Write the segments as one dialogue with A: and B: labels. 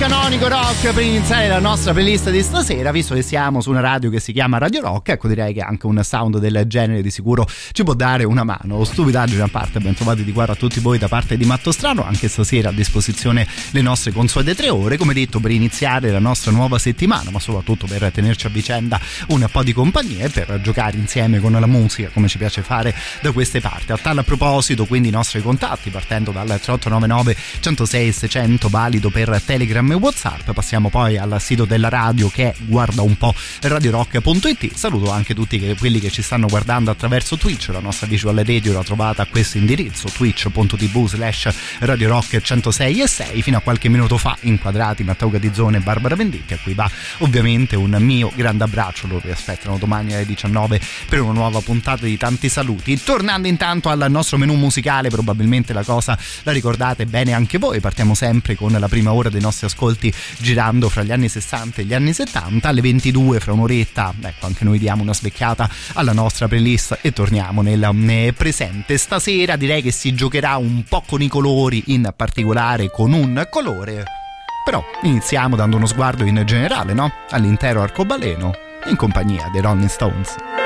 A: Canonico rock per iniziare la nostra playlist di stasera, visto che siamo su una radio che si chiama Radio Rock, ecco direi che anche un sound del genere di sicuro ci può dare una mano. Stupidaggine a parte, ben trovati di guarda a tutti voi da parte di Matto Strano, anche stasera a disposizione le nostre consuete tre ore, come detto per iniziare la nostra nuova settimana, ma soprattutto per tenerci a vicenda un po' di compagnia e per giocare insieme con la musica, come ci piace fare da queste parti. A tal proposito, quindi i nostri contatti, partendo dal 3899 106 600, valido per Telegram e Whatsapp. Passiamo poi al sito della radio che è guarda un po' radiorock.it. Saluto anche tutti quelli che ci stanno guardando attraverso Twitch, la nostra visual radio la trovate a questo indirizzo twitch.tv slash radiorock 106 e 6 fino a qualche minuto fa inquadrati Matteo Gadizzone e Barbara Venditti. A cui va ovviamente un mio grande abbraccio. Loro vi aspettano domani alle 19 per una nuova puntata di tanti saluti. Tornando intanto al nostro menu musicale probabilmente la cosa la ricordate bene anche voi. Partiamo sempre con la prima ora dei nostri ascolti girando fra gli anni 60 e gli anni 70 alle 22 fra un'oretta ecco anche noi diamo una svecchiata alla nostra playlist e torniamo nel presente stasera direi che si giocherà un po' con i colori in particolare con un colore però iniziamo dando uno sguardo in generale no? all'intero arcobaleno in compagnia dei Rolling Stones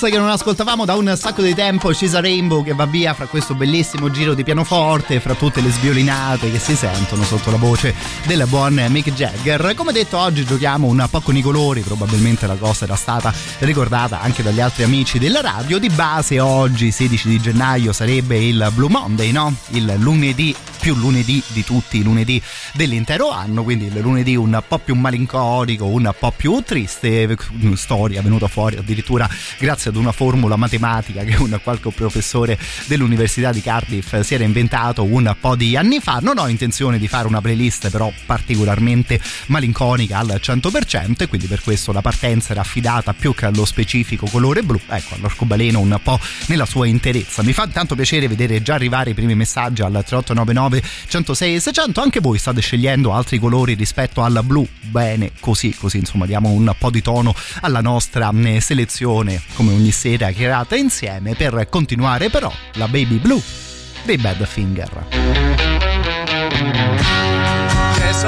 A: Stones che non ascoltavamo da un sacco di tempo, She's Rainbow che va via fra questo bellissimo giro di pianoforte, fra tutte le sviolinate che si sentono sotto la voce del buon Mick Jagger. Come detto oggi giochiamo un po' con i colori, probabilmente la cosa era stata ricordata anche dagli altri amici della radio. Di base oggi 16 di gennaio sarebbe il Blue Monday, no? Il lunedì più lunedì di tutti i lunedì dell'intero anno, quindi il lunedì un po' più malinconico, un po' più triste, storia venuta fuori addirittura grazie ad una formula matematica che un qualche professore dell'Università di Cardiff si era inventato un po' di anni fa. Non ho intenzione di fare una playlist però particolarmente malinconica al 100% e quindi per questo la partenza era affidata più che allo specifico colore blu, ecco all'arcobaleno un po' nella sua interezza. Mi fa tanto piacere vedere già arrivare i primi messaggi al 3899 109 106 e 600 anche voi state scegliendo altri colori rispetto al blu bene così così insomma diamo un po' di tono alla nostra mm, selezione come ogni sera creata insieme per continuare però la baby blue dei Badfinger
B: Yes,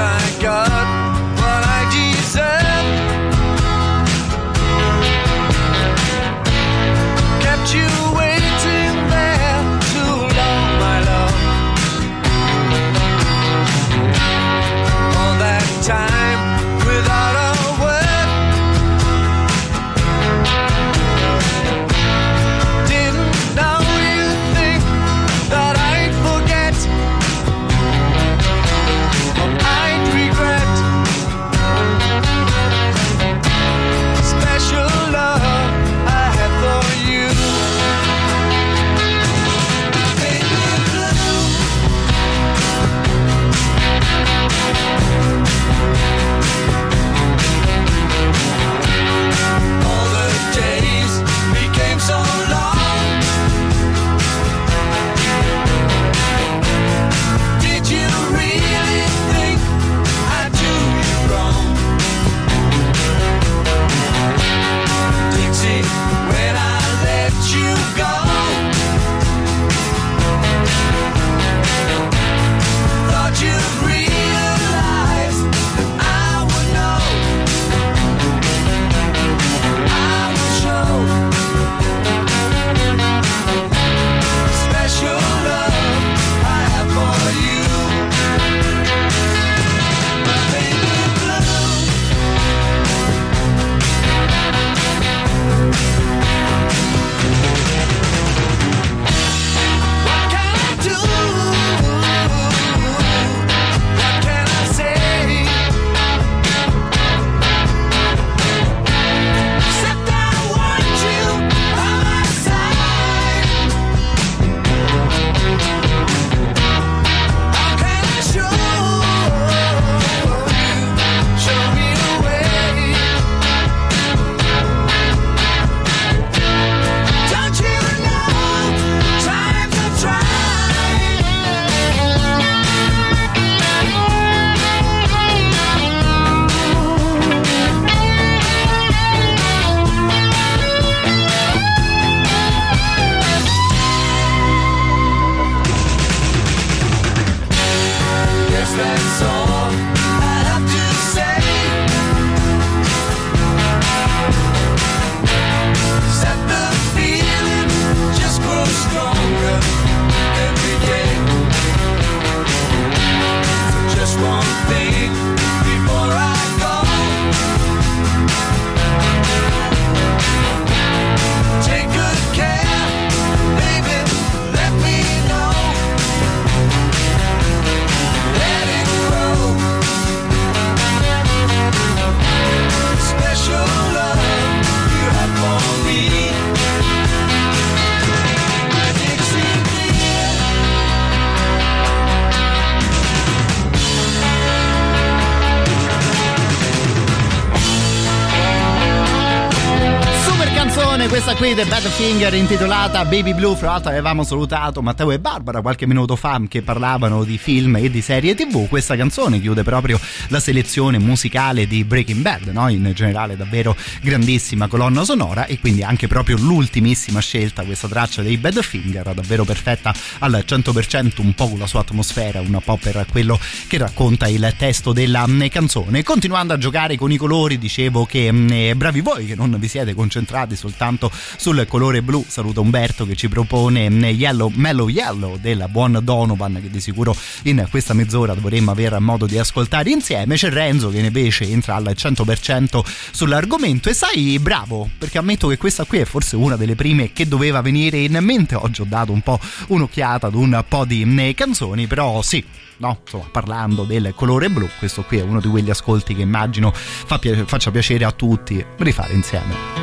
A: questa qui The Badfinger intitolata Baby Blue. Fra l'altro avevamo salutato Matteo e Barbara qualche minuto fa che parlavano di film e di serie tv. Questa canzone chiude proprio la selezione musicale di Breaking Bad, no? in generale davvero grandissima colonna sonora e quindi anche proprio l'ultimissima scelta, questa traccia dei Badfinger, davvero perfetta al 100%, un po' con la sua atmosfera, un po' per quello che racconta il testo della mm, canzone. Continuando a giocare con i colori, dicevo che mm, eh, bravi voi che non vi siete concentrati soltanto soltanto sul colore blu. Saluto Umberto che ci propone Yellow, Mellow Yellow della buon Donovan che di sicuro in questa mezz'ora dovremmo avere modo di ascoltare insieme. C'è Renzo che invece entra al 100% sull'argomento e sai, bravo, perché ammetto che questa qui è forse una delle prime che doveva venire in mente. Oggi ho dato un po' un'occhiata ad un po' di eh, canzoni, però sì, no? Insomma, parlando del colore blu, questo qui è uno di quegli ascolti che immagino fa faccia piacere a tutti rifare insieme.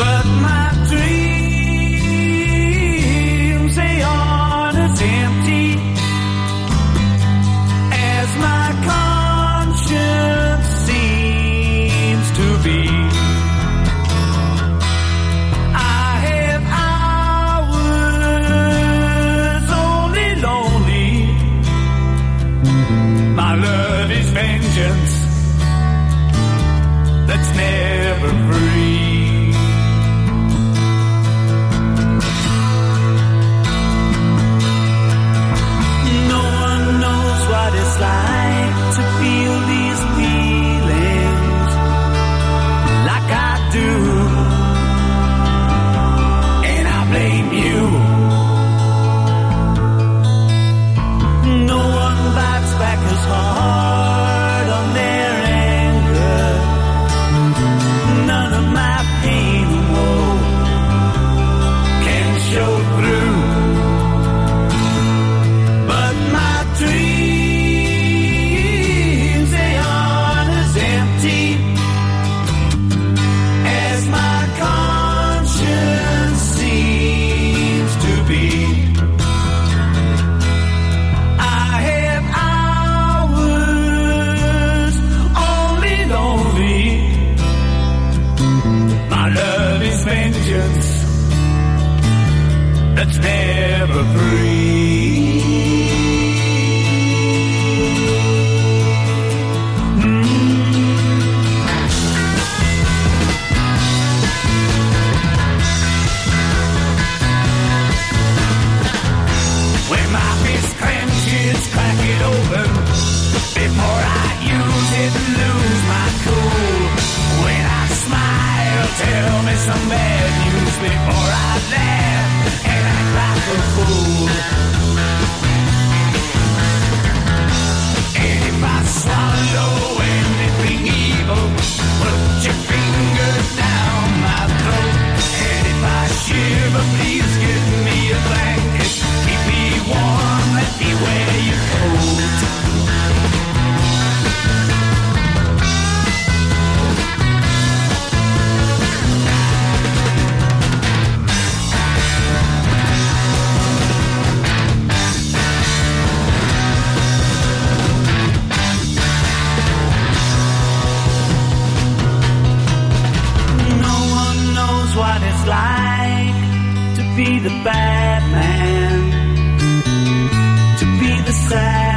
C: But my They are like to be the bad man, to be the sad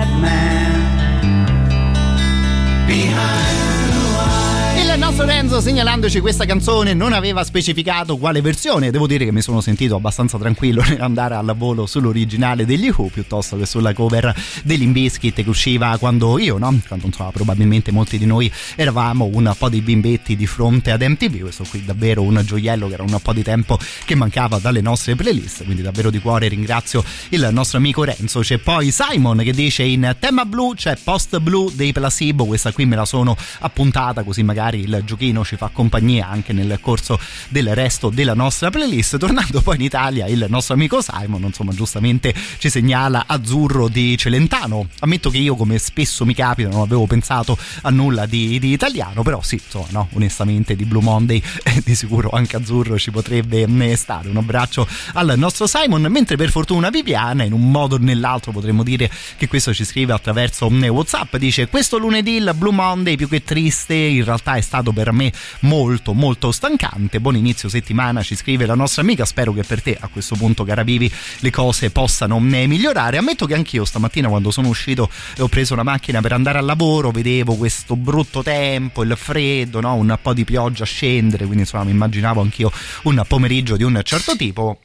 A: Il nostro Renzo segnalandoci questa canzone non aveva specificato quale versione, devo dire che mi sono sentito abbastanza tranquillo nell'andare al volo sull'originale degli Who piuttosto che sulla cover dell'Imbiskit che usciva quando io, no? Quando insomma probabilmente molti di noi eravamo un po' di bimbetti di fronte ad MTV, questo qui davvero un gioiello che era un po' di tempo che mancava dalle nostre playlist, quindi davvero di cuore ringrazio il nostro amico Renzo. C'è poi Simon che dice in tema blu c'è post blu dei placebo, questa qui me la sono appuntata così magari il giochino ci fa compagnia anche nel corso del resto della nostra playlist. Tornando poi in Italia, il nostro amico Simon, insomma, giustamente ci segnala Azzurro di Celentano. Ammetto che io, come spesso mi capita, non avevo pensato a nulla di, di italiano, però sì, insomma, no, onestamente di Blue Monday eh, di sicuro anche Azzurro ci potrebbe ne stare. Un abbraccio al nostro Simon, mentre per fortuna Viviana, in un modo o nell'altro potremmo dire che questo ci scrive attraverso WhatsApp, dice questo lunedì il Blue Monday più che triste in realtà è stato per me molto molto stancante. Buon inizio settimana, ci scrive la nostra amica. Spero che per te a questo punto, Caravivi, le cose possano eh, migliorare. Ammetto che anch'io stamattina quando sono uscito e ho preso una macchina per andare al lavoro, vedevo questo brutto tempo, il freddo, no? un po' di pioggia scendere, quindi insomma mi immaginavo anch'io un pomeriggio di un certo tipo.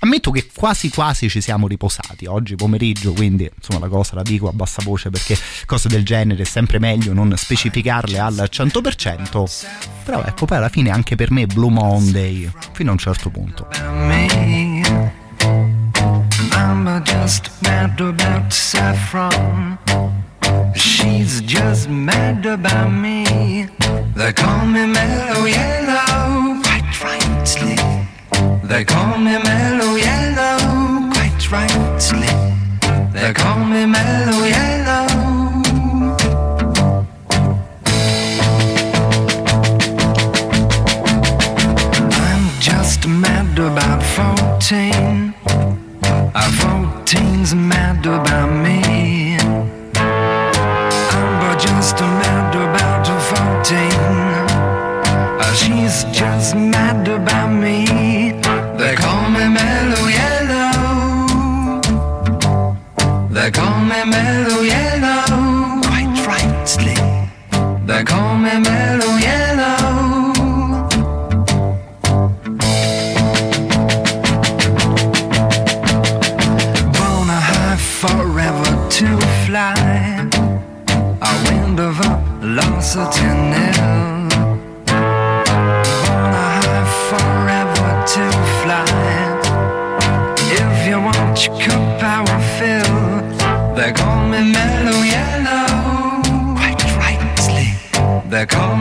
A: Ammetto che quasi quasi ci siamo riposati oggi pomeriggio, quindi insomma la cosa la dico a bassa voce perché cose del genere è sempre meglio non specificarle al 100%, però ecco poi alla fine anche per me Blue Monday fino a un certo punto. I'm just mad about saffron. She's just mad about me. They call me mellow yellow, quite rightly. They call me mellow yellow, quite rightly. They call me mellow yellow. I'm just mad about 14. Uh, 14's mad about me. I'm just mad about 14. Uh, she's just mad They call me mellow yellow. Quite rightly. They call me mellow yellow. Born a high forever to fly. A wind of velocity They call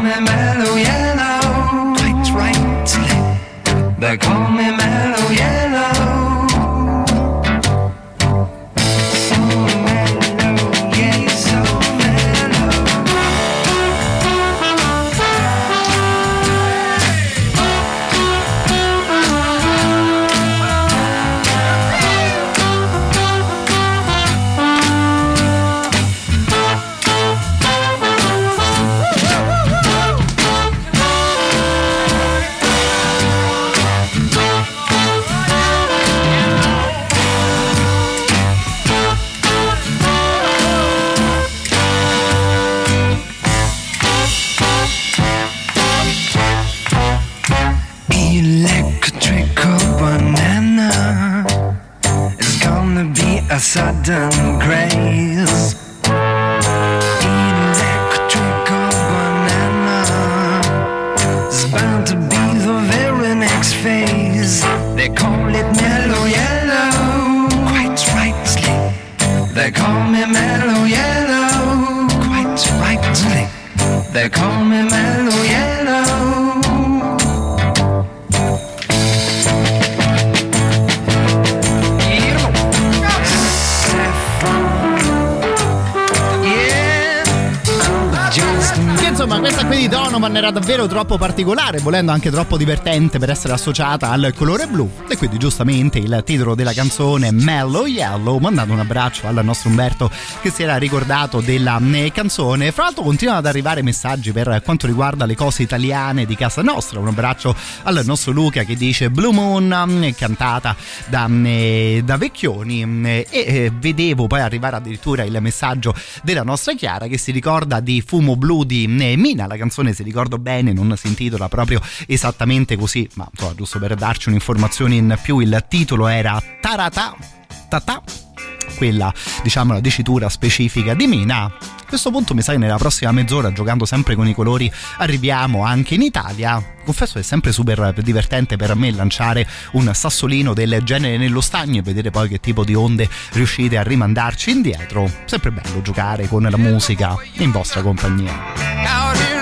A: grace. Electrical banana is bound to be the very next phase. They call it mellow yellow, quite. They call me mellow yellow, quite rightly. They call insomma questa qui di Donovan era davvero troppo particolare, volendo anche troppo divertente per essere associata al colore blu. E quindi giustamente il titolo della canzone Mellow Yellow, mandando un abbraccio al nostro Umberto che si era ricordato della eh, canzone. Fra l'altro continuano ad arrivare messaggi per quanto riguarda le cose italiane di casa nostra. Un abbraccio al nostro Luca che dice Blue Moon, eh, cantata da, eh, da Vecchioni. eh, E vedevo poi arrivare addirittura il messaggio della nostra Chiara che si ricorda di Fumo Blu di Mina. La canzone, se ricordo bene, non si intitola proprio esattamente così, ma insomma, giusto per darci un'informazione in più, il titolo era Tarata. Tata quella diciamo la dicitura specifica di Mina. A questo punto mi sa che nella prossima mezz'ora, giocando sempre con i colori, arriviamo anche in Italia. Confesso che è sempre super divertente per me lanciare un sassolino del genere nello stagno e vedere poi che tipo di onde riuscite a rimandarci indietro. Sempre bello giocare con la musica in vostra compagnia.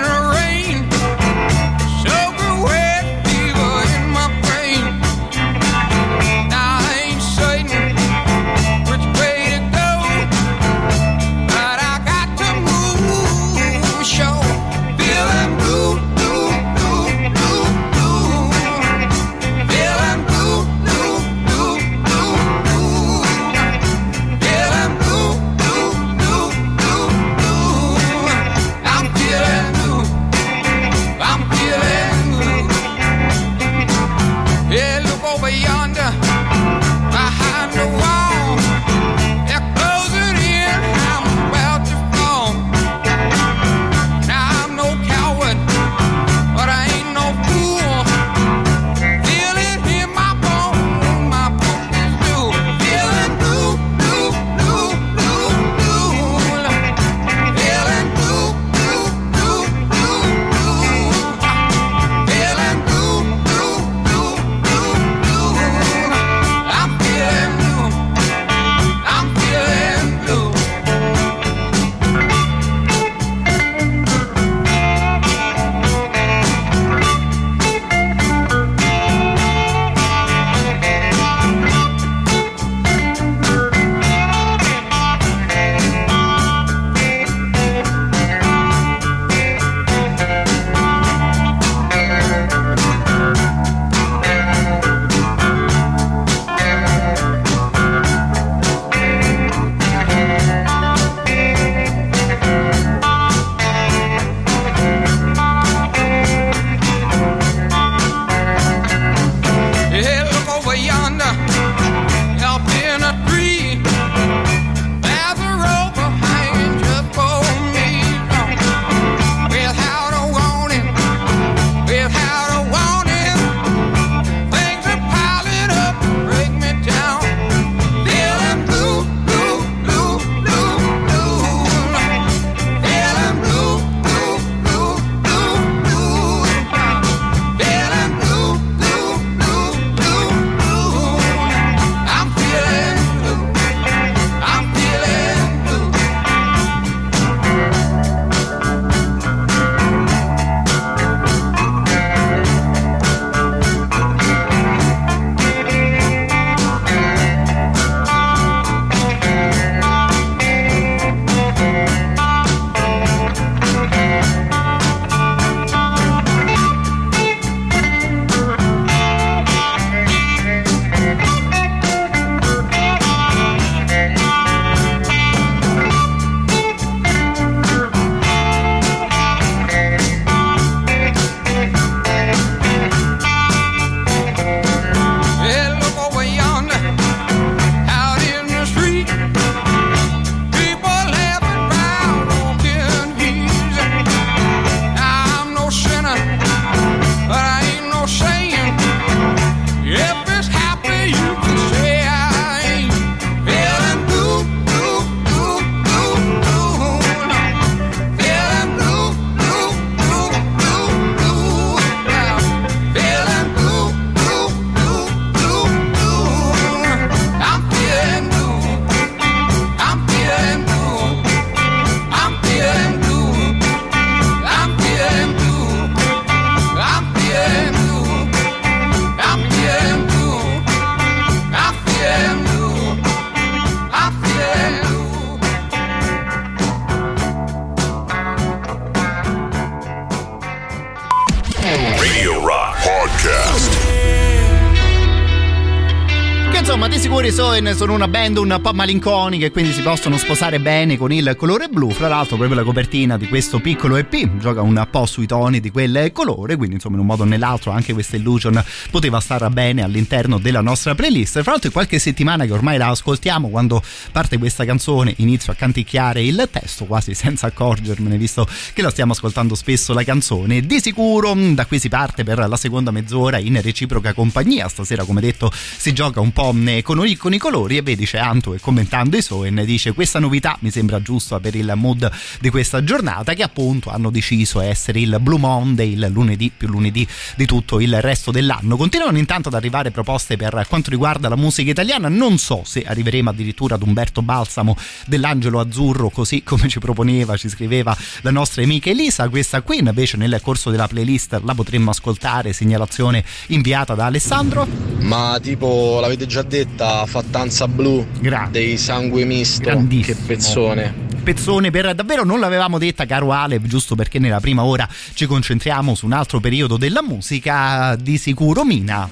A: Insomma di sicuro i Soen sono una band un po' malinconica e quindi si possono sposare bene con il colore blu. Fra l'altro proprio la copertina di questo piccolo EP gioca un po' sui toni di quel colore quindi insomma in un modo o nell'altro anche questa Illusion poteva stare bene all'interno della nostra playlist. Fra l'altro è qualche settimana che ormai la ascoltiamo quando parte questa canzone inizio a canticchiare il testo quasi senza accorgermene visto che la stiamo ascoltando spesso la canzone. Di sicuro da qui si parte per la seconda mezz'ora in reciproca compagnia. Stasera come detto si gioca un po' con, con i colori e vedi c'è Anto che commentando i Soen dice questa novità mi sembra giusta per il mood di questa giornata che appunto hanno deciso essere il Blue Monday il lunedì più lunedì di tutto il resto dell'anno. Continuano intanto ad arrivare proposte per quanto riguarda la musica italiana. Non so se arriveremo addirittura ad Umberto Balsamo dell'Angelo Azzurro così come ci proponeva ci scriveva la nostra amica Elisa. Questa qui invece nel corso della playlist la potremmo ascoltare segnalazione inviata da Alessandro.
D: Ma tipo l'avete già detta Fattanza Blu
A: Gra-
D: dei Sangue Misto. Che pezzone.
A: Pezzone per davvero non l'avevamo detta caro Ale giusto perché nella prima ora ci concentriamo su un altro periodo della musica di sicuro Mina.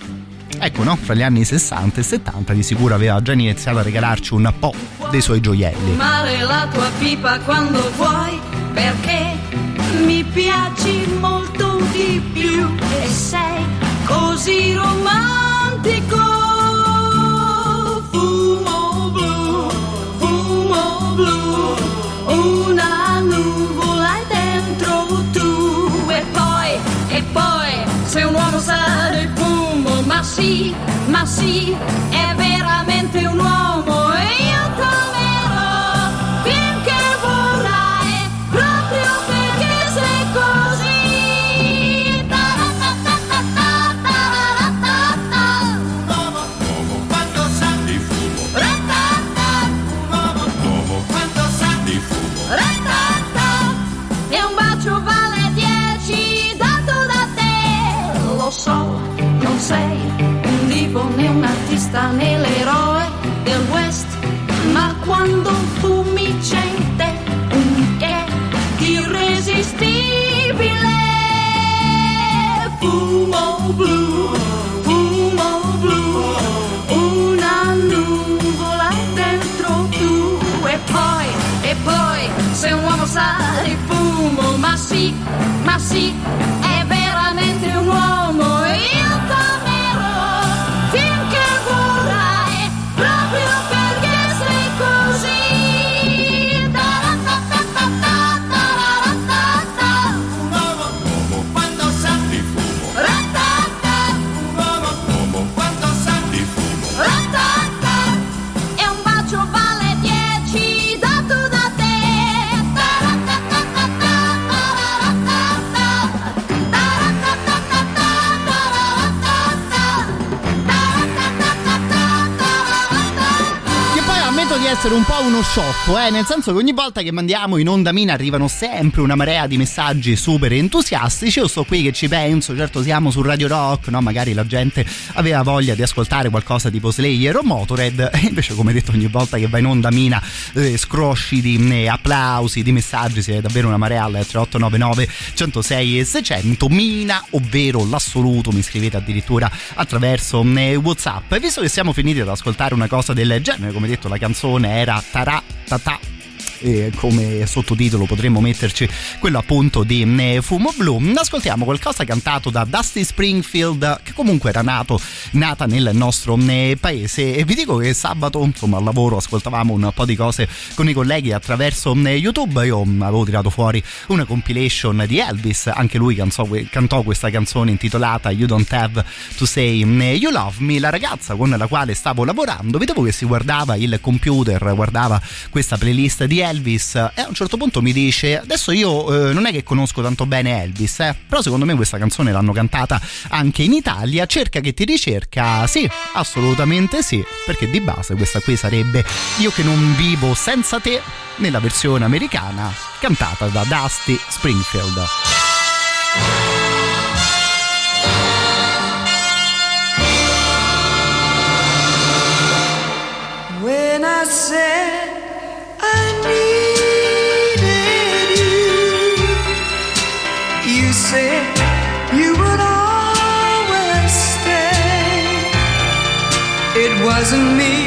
A: Ecco no? Fra gli anni 60 e 70 di sicuro aveva già iniziato a regalarci un po' dei suoi gioielli.
E: Mare la tua pipa quando vuoi perché mi piaci molto di più. E sei così romantico sì ma sì è veramente un uomo né l'eroe del west ma quando fumi c'è in te un che irresistibile fumo blu fumo blu una nuvola dentro tu. E poi e poi se un uomo sa di fumo ma sì ma sì
A: essere un po' uno sciocco, eh? nel senso che ogni volta che mandiamo in onda mina arrivano sempre una marea di messaggi super entusiastici. Io sto qui che ci penso, certo siamo su Radio Rock, no? magari la gente aveva voglia di ascoltare qualcosa tipo Slayer o Motorhead, e invece come detto ogni volta che va in onda mina eh, scrosci di eh, applausi, di messaggi, si è davvero una marea al 3899 106 e 600, mina, ovvero l'assoluto, mi scrivete addirittura attraverso eh, Whatsapp. Visto che siamo finiti ad ascoltare una cosa del genere, come detto la canzone era Tarà Tatà e come sottotitolo potremmo metterci quello appunto di eh, Fumo Blu. Ascoltiamo qualcosa cantato da Dusty Springfield, che comunque era nato, nata nel nostro eh, paese. E vi dico che sabato, insomma, al lavoro ascoltavamo un po' di cose con i colleghi attraverso eh, YouTube. Io avevo tirato fuori una compilation di Elvis, anche lui cantò, cantò questa canzone intitolata You Don't Have to Say You Love Me. La ragazza con la quale stavo lavorando, vedevo che si guardava il computer, guardava questa playlist di Elvis e a un certo punto mi dice adesso io eh, non è che conosco tanto bene Elvis eh, però secondo me questa canzone l'hanno cantata anche in Italia. Cerca che ti ricerca. Sì assolutamente sì perché di base questa qui sarebbe io che non vivo senza te nella versione americana cantata da Dusty Springfield
F: you would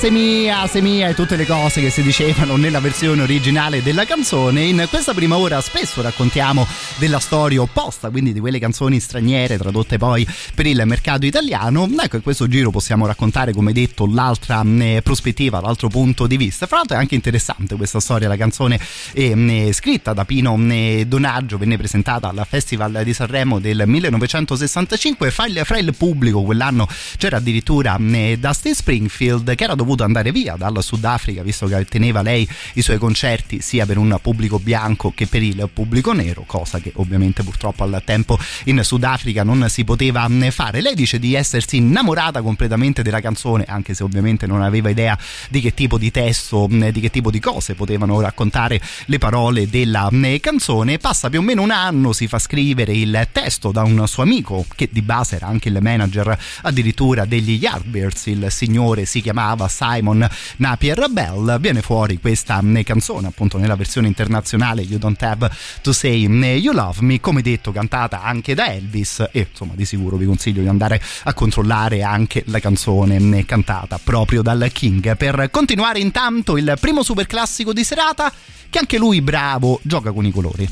A: sei mia, sei mia e tutte le cose che si dicevano nella versione originale della canzone. In questa prima ora spesso raccontiamo della storia opposta, quindi di quelle canzoni straniere tradotte poi per il mercato italiano. Ecco, in questo giro possiamo raccontare, come detto, l'altra eh, prospettiva, l'altro punto di vista. Fra l'altro è anche interessante questa storia, la canzone eh, eh, scritta da Pino eh, Donaggio, venne presentata al Festival di Sanremo del 1965, fra il, fra il pubblico quell'anno c'era addirittura eh, Dusty Springfield che era dovuto andare via dal Sudafrica visto che teneva lei i suoi concerti sia per un pubblico bianco che per il pubblico nero, cosa che ovviamente purtroppo al tempo in Sudafrica non si poteva fare. Lei dice di essersi innamorata completamente della canzone, anche se ovviamente non aveva idea di che tipo di testo, di che tipo di cose potevano raccontare le parole della canzone. Passa più o meno un anno, si fa scrivere il testo da un suo amico che di base era anche il manager addirittura degli Yardbirds, il signore si chiamava Simon Napier Bell. Viene fuori questa mm, canzone appunto nella versione internazionale You Don't Have to Say mm, You Love Me, come detto cantata anche da Elvis e insomma di sicuro vi consiglio di andare a controllare anche la canzone mm, cantata proprio dal King. Per continuare intanto il primo super classico di serata che anche lui bravo gioca con i colori.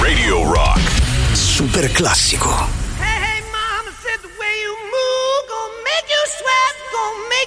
G: Radio Rock.
H: Super classico.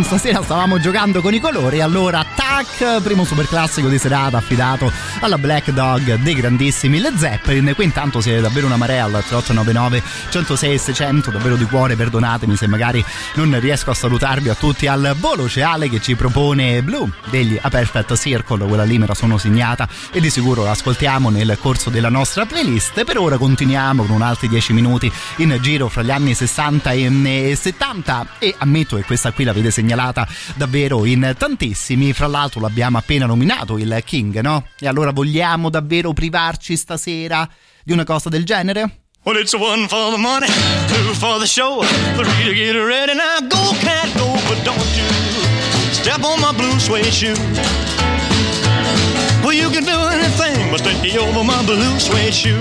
A: stasera stavamo giocando con i colori, allora tac, primo super classico di serata affidato alla Black Dog dei grandissimi Led Zeppelin, qui intanto siete davvero una marea al 3899 106 600, davvero di cuore, perdonatemi se magari non riesco a salutarvi a tutti al volo, c'è Ale che ci propone Blue degli A Perfect Circle, quella lì me la sono segnata e di sicuro l'ascoltiamo nel corso della nostra playlist, per ora continuiamo con altri 10 minuti in giro fra gli anni 60 e 70 e ammetto che questa qui l'avete segnalata davvero in tantissimi, fra l'altro l'abbiamo appena nominato il King, no? E allora vogliamo davvero privarci stasera di una cosa del genere?
I: Well, it's one for the money, two for the show, three to get ready. Now go, cat, go, but don't you step on my blue suede shoe. Well, you can do anything but stay over my blue suede shoe.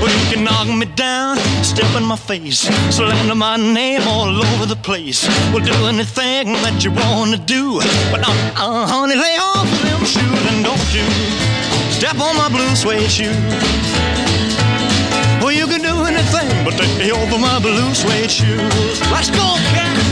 I: Well, you can knock me down, step in my face, slander my name all over the place. We'll do anything that you wanna do, but uh, uh, honey, lay off them shoes and don't you step on my blue suede shoe. Well, you can do anything but take over my blue suede shoes. Let's go, cat.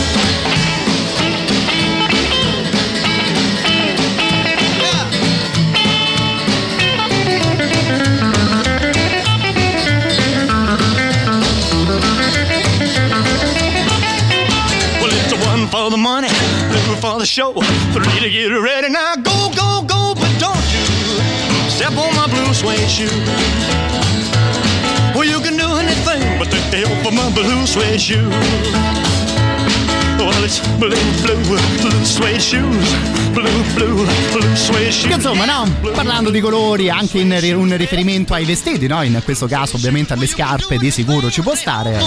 I: For the money, two for the show, three to get ready. Now go, go, go, but don't you step on my blue suede shoe. Well, you can do anything but the hell for my blue suede shoe. Well, it's blue, blue, blue suede shoes, blue, blue, blue suede shoes.
A: Che insomma, no? Parlando di colori, anche in un riferimento ai vestiti, no? In questo caso, ovviamente, alle scarpe di sicuro ci può stare.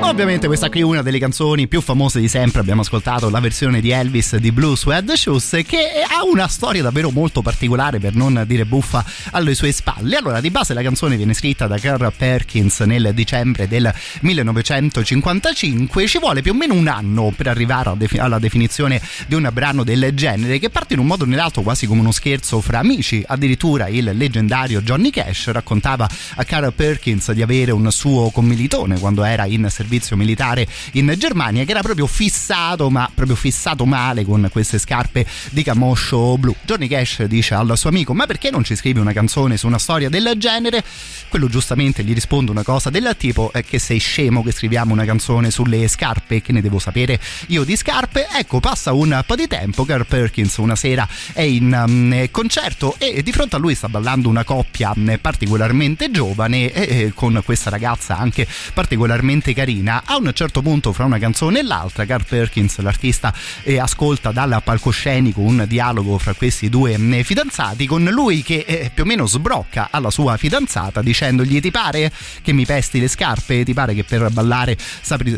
A: Ovviamente questa qui è una delle canzoni più famose di sempre, abbiamo ascoltato la versione di Elvis di Blue Suede Shoes che ha una storia davvero molto particolare per non dire buffa alle sue spalle. Allora di base la canzone viene scritta da Carl Perkins nel dicembre del 1955, ci vuole più o meno un anno per arrivare alla definizione di un brano del genere che parte in un modo o nell'altro quasi come uno scherzo fra amici, addirittura il leggendario Johnny Cash raccontava a Carl Perkins di avere un suo commilitone quando era in servizio militare in Germania che era proprio fissato ma proprio fissato male con queste scarpe di camoscio blu. Johnny Cash dice al suo amico ma perché non ci scrivi una canzone su una storia del genere? Quello giustamente gli risponde una cosa del tipo eh, che sei scemo che scriviamo una canzone sulle scarpe che ne devo sapere io di scarpe? Ecco passa un po' di tempo Carl Perkins una sera è in um, concerto e di fronte a lui sta ballando una coppia um, particolarmente giovane e, e con questa ragazza anche particolarmente carina a un certo punto fra una canzone e l'altra Carl Perkins l'artista eh, ascolta dal palcoscenico un dialogo fra questi due mm, fidanzati con lui che eh, più o meno sbrocca alla sua fidanzata dicendogli ti pare che mi pesti le scarpe? Ti pare che per ballare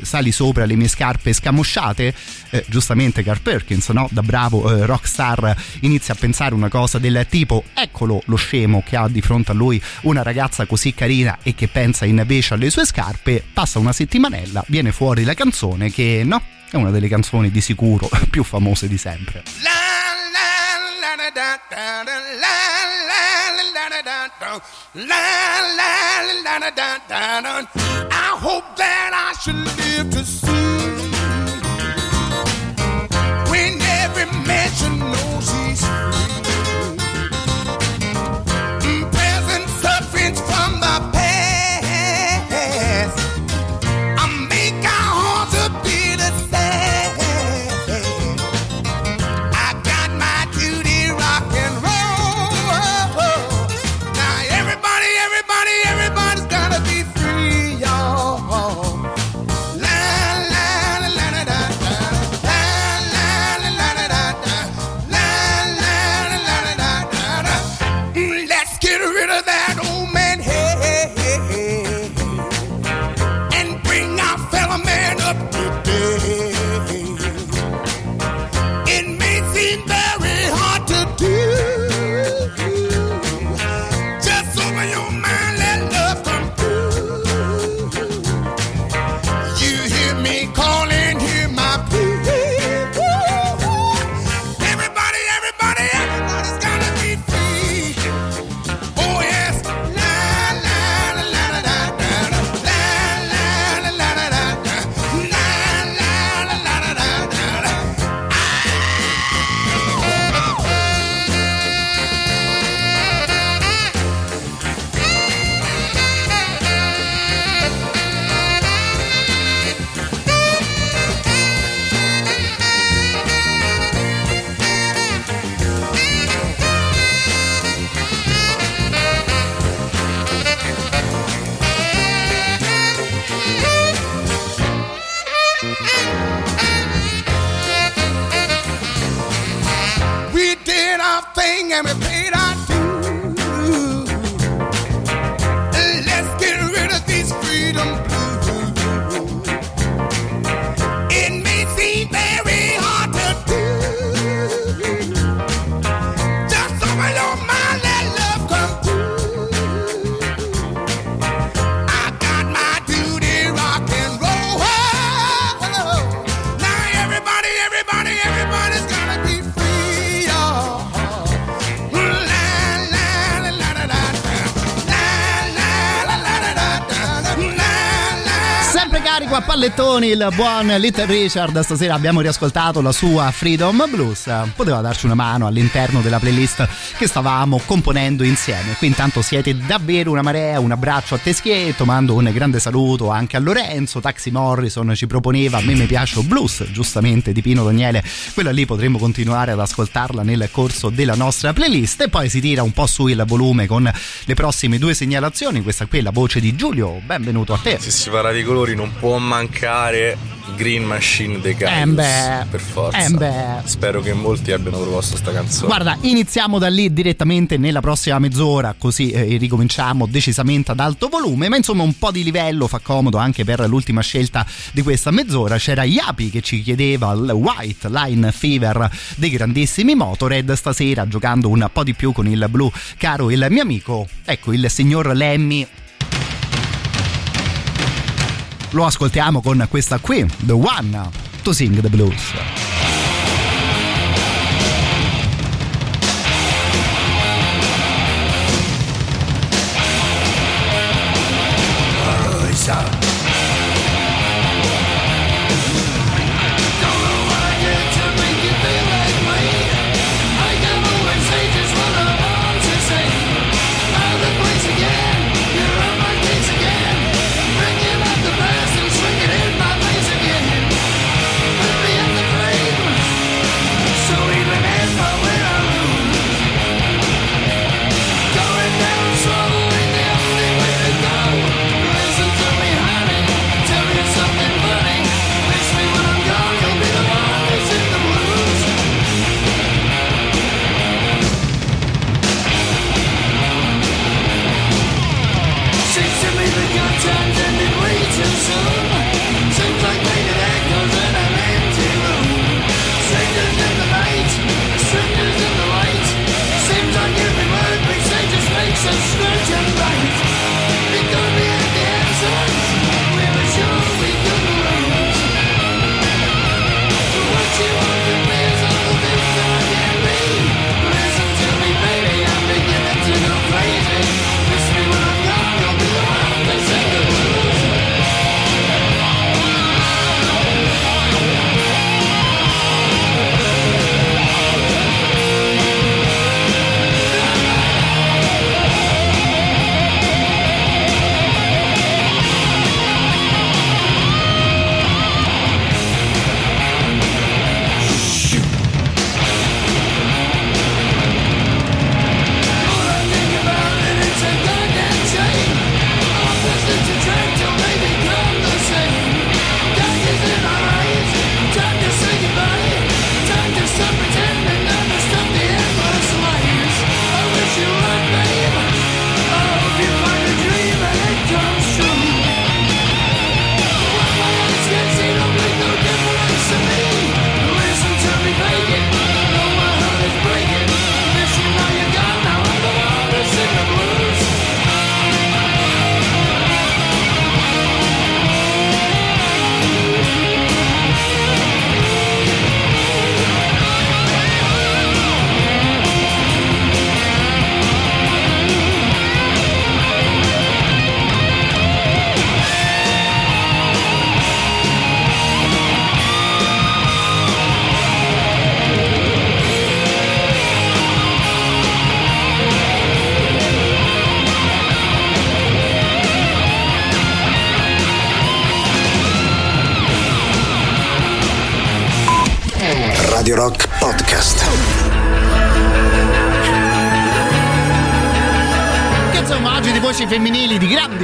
A: sali sopra le mie scarpe scamosciate? Eh, giustamente Carl Perkins no? da bravo eh, rockstar inizia a pensare una cosa del tipo eccolo lo scemo che ha di fronte a lui una ragazza così carina e che pensa invece alle sue scarpe passa una settimanella viene fuori la canzone che no è una delle canzoni di sicuro più famose di sempre.
J: I hope that I should live to see when every mansion
K: il buon Little Richard. Stasera abbiamo riascoltato la sua Freedom Blues. Poteva darci una mano all'interno della playlist che stavamo componendo insieme. Qui intanto siete davvero una marea. Un abbraccio a Teschietto. Mando un grande saluto anche a Lorenzo. Taxi Morrison ci proponeva A me mi piace blues, giustamente di Pino Daniele. Quella lì potremmo continuare ad ascoltarla nel corso della nostra playlist. E poi si tira un po' su il volume con le prossime due segnalazioni. Questa qui è la voce di Giulio. Benvenuto a te.
L: Se si parla di colori non può mancare Green Machine dei Caius.
K: Eh beh.
L: Per forza.
K: Eh beh.
L: Spero che molti abbiano proposto sta canzone.
K: Guarda, iniziamo da lì direttamente nella prossima mezz'ora, così eh, ricominciamo decisamente ad alto volume, ma insomma un po' di livello fa comodo anche per l'ultima scelta di questa mezz'ora. C'era Yapi che ci chiedeva il White Line Fever dei grandissimi Motorhead, stasera giocando un po' di più con il blu, caro il mio amico, ecco il signor Lemmy. Lo ascoltiamo con questa qui, The One to Sing the Blues.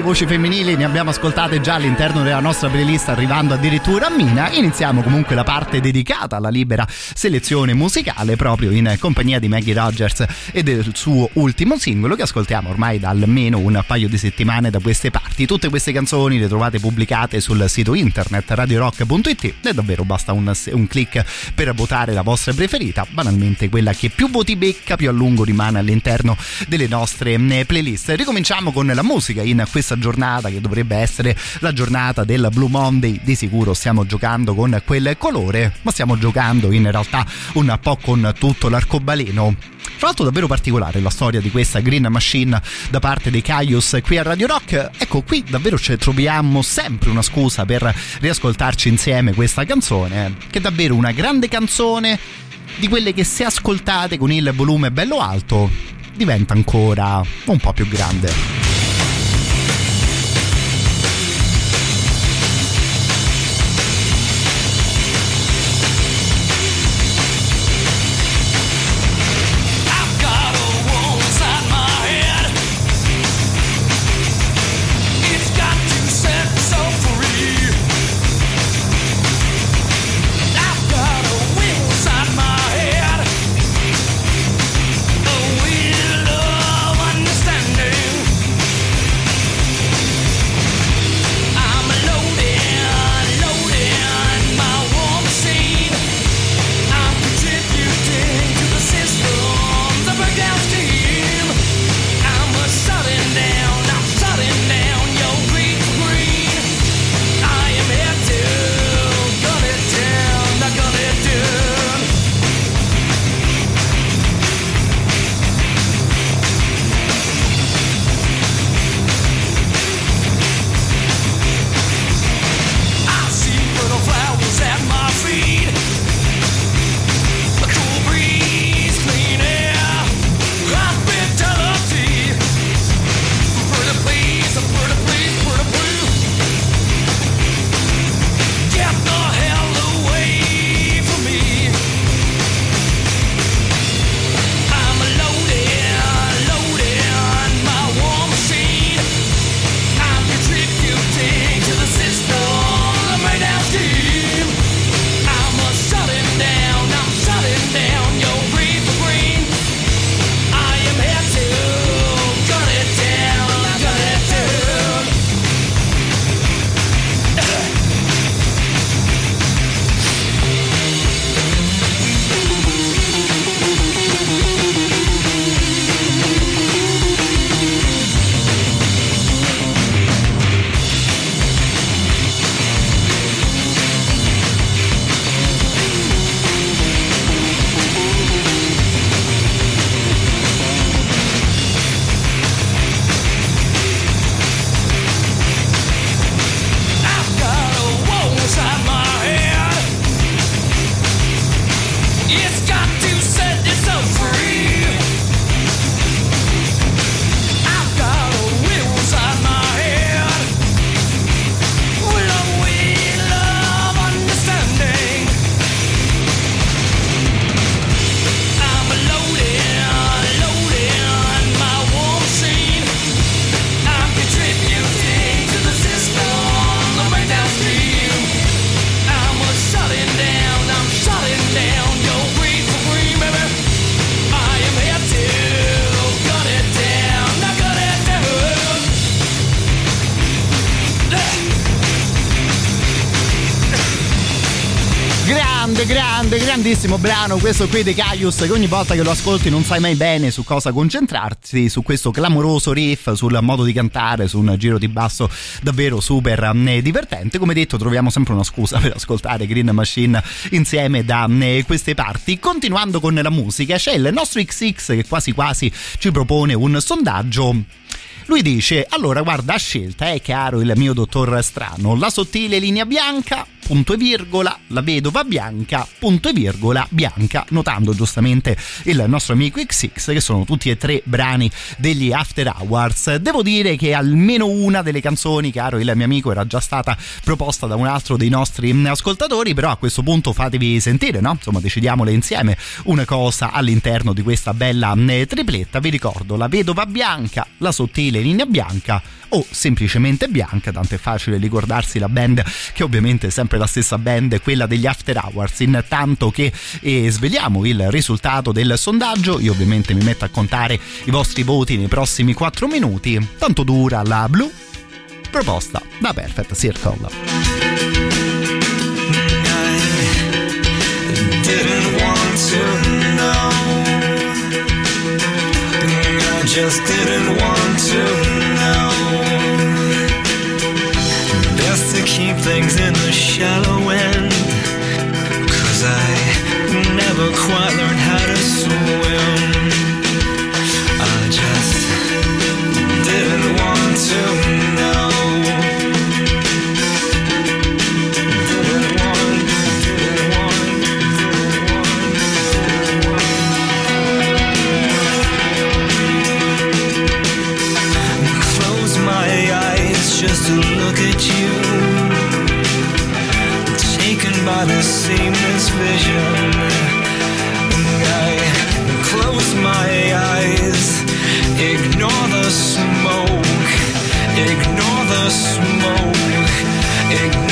A: Voci femminili, ne abbiamo ascoltate già all'interno della nostra playlist, arrivando addirittura a Mina. Iniziamo comunque la parte dedicata alla libera selezione musicale, proprio in compagnia di Maggie Rogers e del suo ultimo singolo, che ascoltiamo ormai da almeno un paio di settimane da queste parti. Tutte queste canzoni le trovate pubblicate sul sito internet radiorock.it e davvero basta un, un click per votare la vostra preferita, banalmente quella che più voti becca, più a lungo rimane all'interno delle nostre eh, playlist. Ricominciamo con la musica in questa giornata che dovrebbe essere la giornata del Blue Monday. Di sicuro stiamo giocando con quel colore, ma stiamo giocando in realtà un po' con tutto l'arcobaleno. Tra l'altro davvero particolare la storia di questa Green Machine da parte dei Caius qui a Radio Rock. Ecco, qui davvero ci troviamo sempre una scusa per riascoltarci insieme questa canzone, che è davvero una grande canzone di quelle che se ascoltate con il volume bello alto diventa ancora un po' più grande. Grande, grandissimo brano questo qui dei Caius che ogni volta che lo ascolti non sai mai bene su cosa concentrarti, su questo clamoroso riff, sul modo di cantare, su un giro di basso davvero super eh, divertente. Come detto troviamo sempre una scusa per ascoltare Green Machine insieme da eh, queste parti. Continuando con la musica c'è il nostro XX che quasi quasi ci propone un sondaggio lui dice: Allora, guarda, a scelta è chiaro il mio dottor strano, la sottile linea bianca punto e virgola, la vedova bianca, punto e virgola, bianca, notando giustamente il nostro amico XX, che sono tutti e tre brani degli After Hours. Devo dire che almeno una delle canzoni, caro il mio amico, era già stata proposta da un altro dei nostri ascoltatori, però a questo punto fatevi sentire, no? Insomma, decidiamole insieme una cosa all'interno di questa bella eh, tripletta. Vi ricordo la vedova bianca, la sottile linea bianca o semplicemente bianca, tanto è facile ricordarsi la band che ovviamente è sempre la stessa band, quella degli After Hours. Intanto che eh, sveliamo il risultato del sondaggio, io ovviamente mi metto a contare i vostri voti nei prossimi 4 minuti. Tanto dura la blu proposta da Perfect Circle.
B: Just didn't want to know. Best to keep things in the shallow end. Cause I never quite learned how to swim. I just didn't want to the seamless vision. I close my eyes. Ignore the smoke. Ignore the smoke. Ignore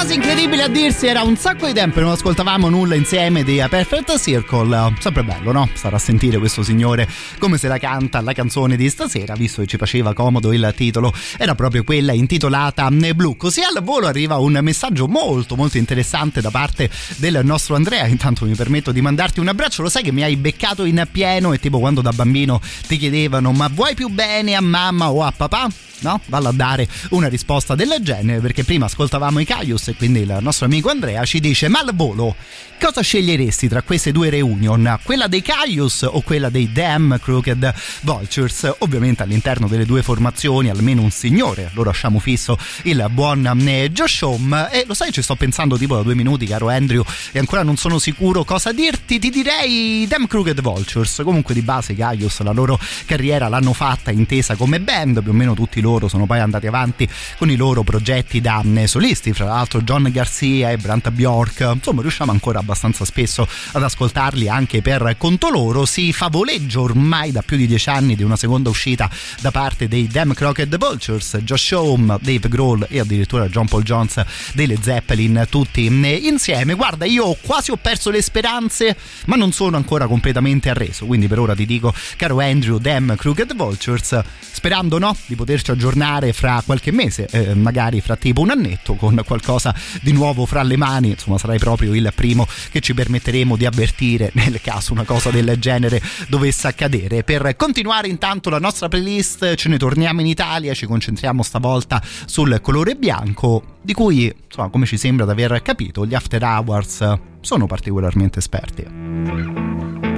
A: Quasi incredibile a dirsi, era un sacco di tempo che non ascoltavamo nulla insieme di A Perfect Circle. Sempre bello, no? Stare a sentire questo signore come se la canta la canzone di stasera, visto che ci faceva comodo il titolo, era proprio quella intitolata Blu. Così al volo arriva un messaggio molto molto interessante da parte del nostro Andrea. Intanto mi permetto di mandarti un abbraccio, lo sai che mi hai beccato in pieno e tipo quando da bambino ti chiedevano ma vuoi più bene a mamma o a papà? No? Vallo a dare una risposta del genere perché prima ascoltavamo i Caius e quindi il nostro amico Andrea ci dice ma al volo cosa sceglieresti tra queste due reunion? Quella dei Caius o quella dei Damn Crooked Vultures? Ovviamente all'interno delle due formazioni almeno un signore, lo lasciamo fisso il buon eh, Josh Home e lo sai ci sto pensando tipo da due minuti caro Andrew e ancora non sono sicuro cosa dirti, ti direi Damn Crooked Vultures, comunque di base Caius la loro carriera l'hanno fatta intesa come band, più o meno tutti loro sono poi andati avanti con i loro progetti da eh, solisti, fra l'altro John Garcia e Brant Bjork, insomma riusciamo ancora abbastanza spesso ad ascoltarli anche per conto loro, si favoleggia ormai da più di dieci anni di una seconda uscita da parte dei Damn Crooked Vultures, Josh Home, Dave Grohl e addirittura John Paul Jones dei Led Zeppelin tutti insieme, guarda io quasi ho perso le speranze ma non sono ancora completamente arreso, quindi per ora ti dico caro Andrew Damn Crooked Vultures, sperando no di poterci aggiornare fra qualche mese, eh, magari fra tipo un annetto con qualcosa di nuovo fra le mani, insomma sarai proprio il primo che ci permetteremo di avvertire nel caso una cosa del genere dovesse accadere. Per continuare intanto la nostra playlist ce ne torniamo in Italia, ci concentriamo stavolta sul colore bianco di cui insomma come ci sembra di aver capito gli After Hours sono particolarmente esperti.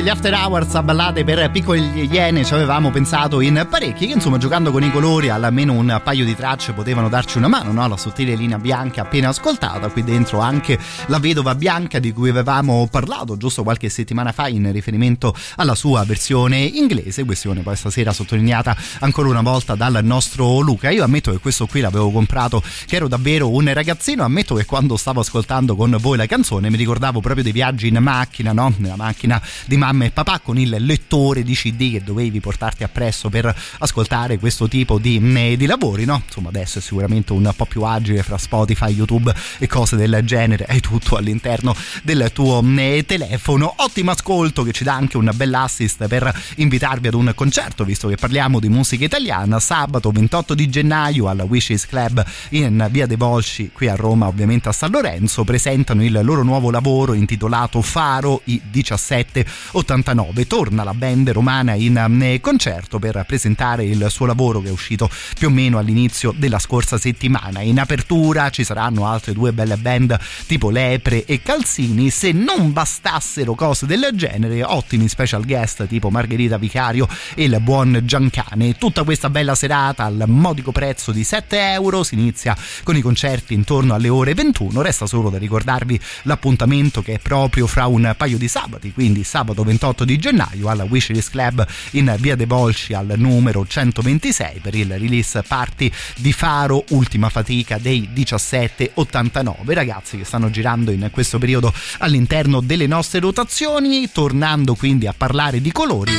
A: Degli After Hours a ballate per piccoli iene ci avevamo pensato in parecchi che insomma giocando con i colori almeno un paio di tracce potevano darci una mano, no? La sottile linea bianca appena ascoltata, qui dentro anche la vedova bianca di cui avevamo parlato giusto qualche settimana fa in riferimento alla sua versione inglese, questione poi stasera sottolineata ancora una volta dal nostro Luca. Io ammetto che questo qui l'avevo comprato che ero davvero un ragazzino, ammetto che quando stavo ascoltando con voi la canzone mi ricordavo proprio dei viaggi in macchina, no? Nella macchina di mamma e papà con il lettore di CD che dovevi portarti appresso per ascoltare questo tipo di, mm, di lavori, no? Insomma, adesso è sicuramente un po' più agile fra Spotify, YouTube e cose del genere, hai tutto all'interno del tuo mm, telefono. Ottimo ascolto che ci dà anche un bel assist per invitarvi ad un concerto, visto che parliamo di musica italiana, sabato 28 di gennaio al Wishes Club in Via dei Volsci, qui a Roma, ovviamente a San Lorenzo, presentano il loro nuovo lavoro intitolato Faro i 17 89 torna la band romana in um, concerto per presentare il suo lavoro che è uscito più o meno all'inizio della scorsa settimana. In apertura ci saranno altre due belle band tipo Lepre e Calzini. Se non bastassero cose del genere ottimi special guest tipo Margherita Vicario e il buon Giancane. Tutta questa bella serata al modico prezzo di 7 euro. Si inizia con i concerti intorno alle ore 21 resta solo da ricordarvi l'appuntamento che è proprio fra un paio di sabati quindi sabato 28 di gennaio alla Wishlist Club in via De Volsci al numero 126 per il release party di Faro Ultima Fatica dei 1789 ragazzi che stanno girando in questo periodo all'interno delle nostre rotazioni tornando quindi a parlare di colori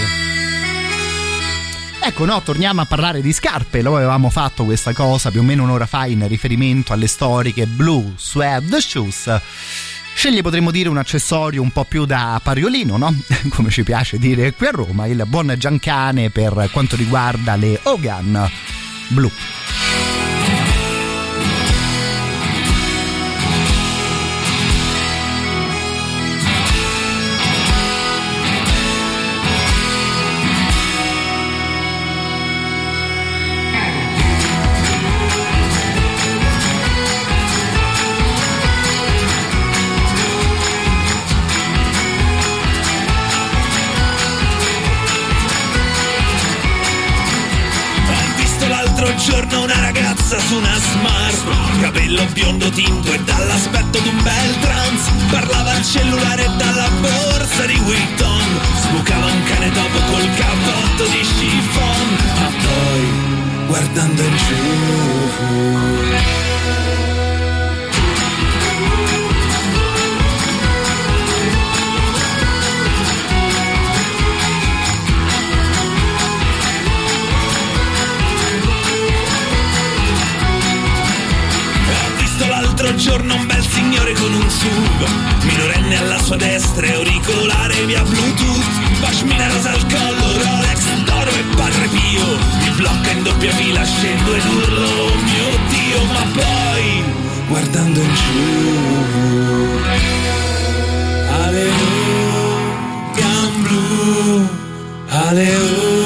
A: Ecco, no, torniamo a parlare di scarpe. Lo avevamo fatto questa cosa più o meno un'ora fa in riferimento alle storiche Blue Suede Shoes. Sceglie potremmo dire un accessorio un po' più da pariolino, no? Come ci piace dire qui a Roma, il buon Giancane per quanto riguarda le Hogan blu.
M: Su una smart Capello biondo tinto e dall'aspetto d'un bel trans. Parlava al cellulare dalla borsa di Witton Sbucava un cane dopo col cappotto di chiffon. Ma poi, guardando in giù l'altro giorno un bel signore con un SUV Minorenne alla sua destra e auricolare via Bluetooth Pashmina rosa al collo, Rolex d'oro e Padre Pio. Mi blocca in doppia fila, scendo ed urlo Oh mio Dio, ma poi Guardando in giù. Gam blu Ale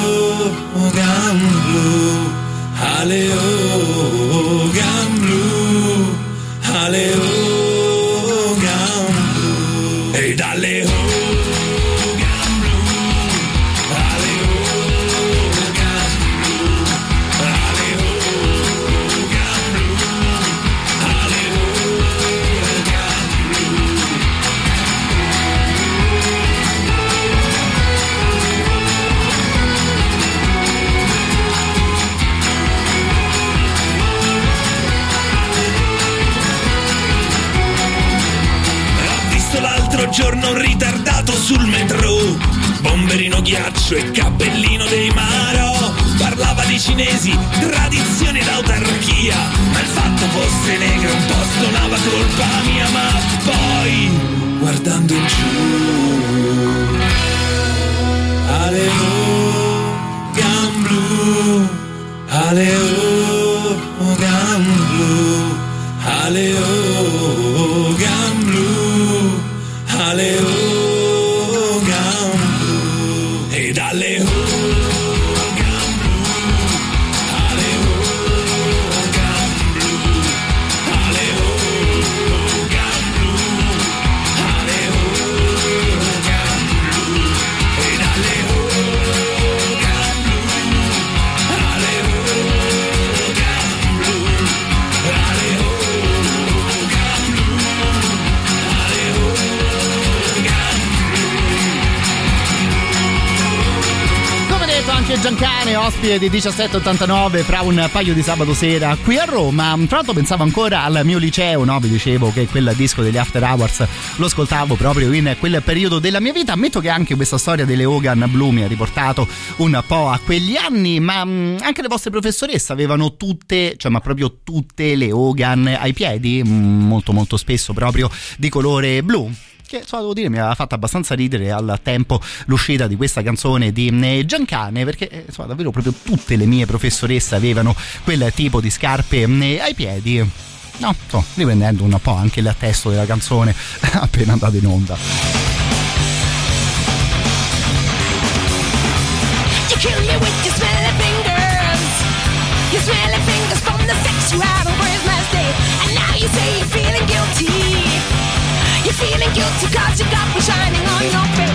M: guardando in giù Ale oh,
A: Di 1789 fra un paio di sabato sera qui a Roma. Tra l'altro pensavo ancora al mio liceo, no? Vi dicevo che quel disco degli After Hours lo ascoltavo proprio in quel periodo della mia vita. Ammetto che anche questa storia delle Hogan Blue mi ha riportato un po' a quegli anni, ma mh, anche le vostre professoresse avevano tutte, cioè ma proprio tutte le Hogan ai piedi, mh, molto molto spesso proprio di colore blu che so, devo dire mi aveva fatto abbastanza ridere al tempo l'uscita di questa canzone di eh, Giancane perché eh, insomma, davvero proprio tutte le mie professoresse avevano quel tipo di scarpe eh, ai piedi no, insomma, riprendendo un po' anche il testo della canzone appena andata in onda
F: You kill me with your smelly fingers. Your smelly fingers from the sex you had on Christmas Day. And now you say guilty. You're feeling guilty cause you got me shining on your face.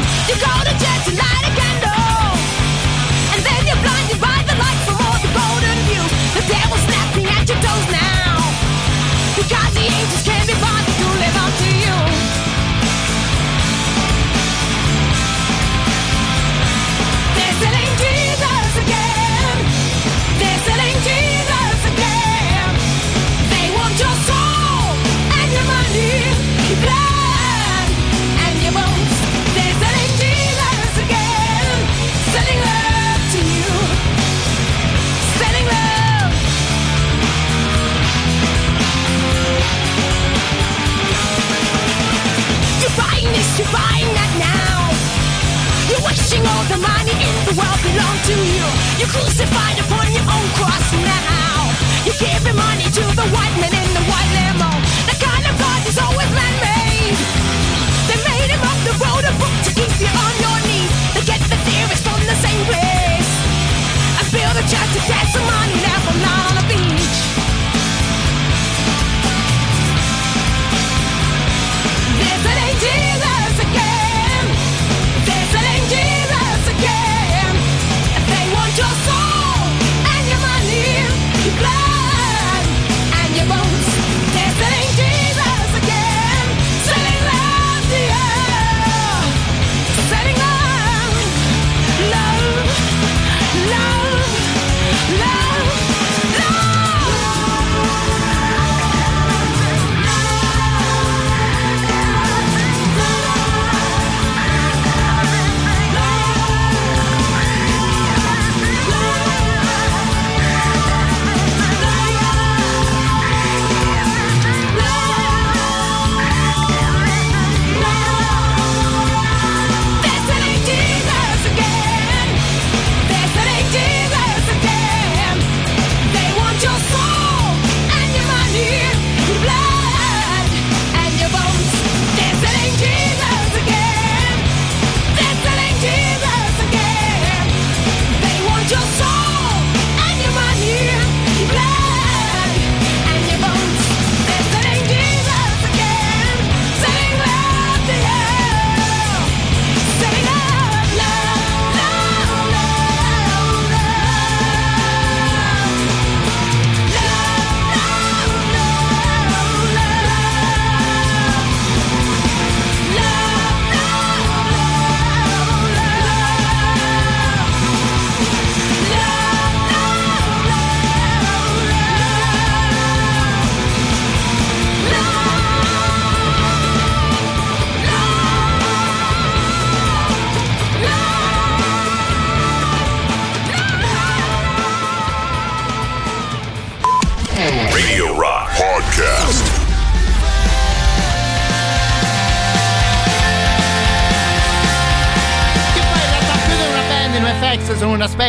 F: You're buying that now. You're wishing all the money in the world belonged to you. You're crucified upon your own cross now. You're giving money to the white man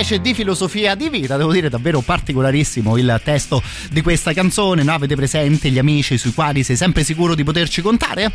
A: specie di filosofia di vita devo dire davvero particolarissimo il testo di questa canzone no? avete presente gli amici sui quali sei sempre sicuro di poterci contare?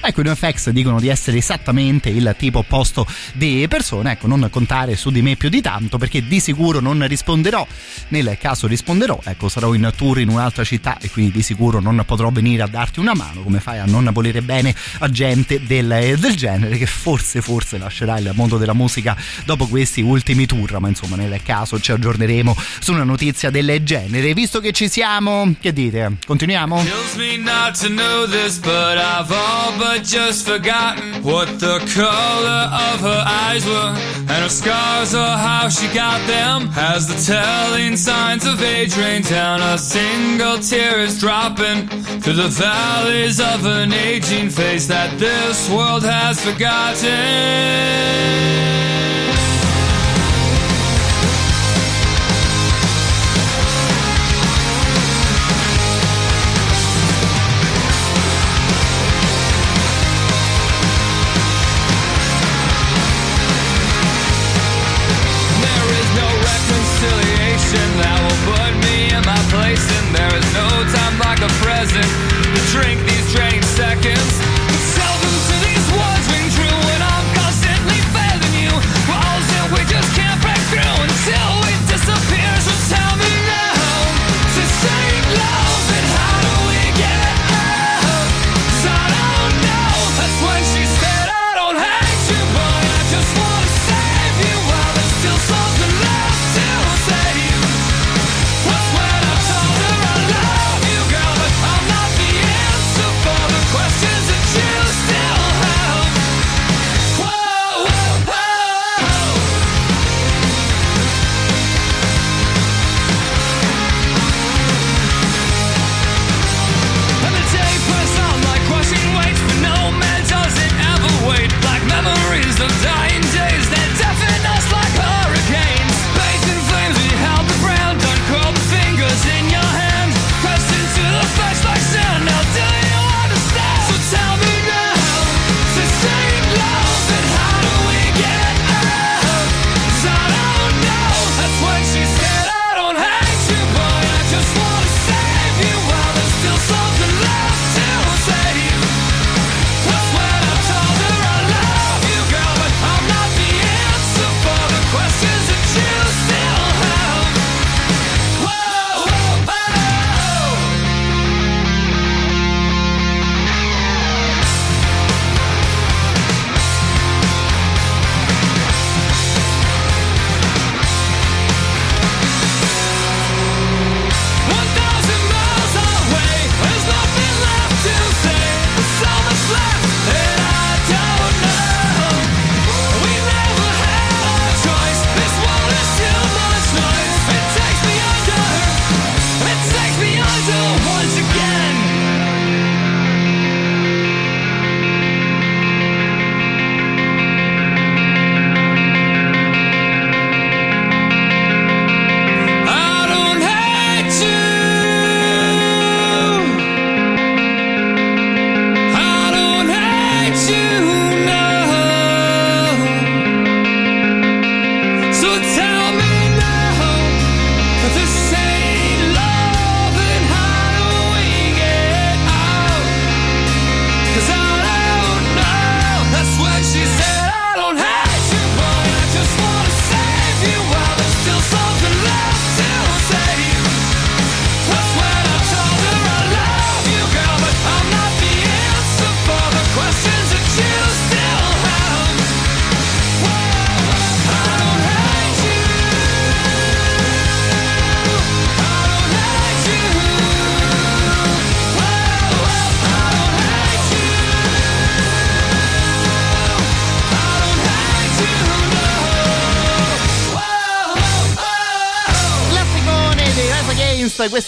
A: Ecco, i NoFX dicono di essere esattamente il tipo opposto di persone. Ecco, non contare su di me più di tanto perché di sicuro non risponderò. Nel caso risponderò, ecco, sarò in tour in un'altra città e quindi di sicuro non potrò venire a darti una mano. Come fai a non volere bene a gente del, eh, del genere che forse, forse lascerà il mondo della musica dopo questi ultimi tour? Ma insomma, nel caso ci aggiorneremo su una notizia del genere. Visto che ci siamo, che dite? Continuiamo?
N: Kills me not to know this, but I've all but but just forgotten what the color of her eyes were, and her scars or how she got them. As the telling signs of age rain down, a single tear is dropping through the valleys of an aging face that this world has forgotten. pleasant to drink these drained seconds.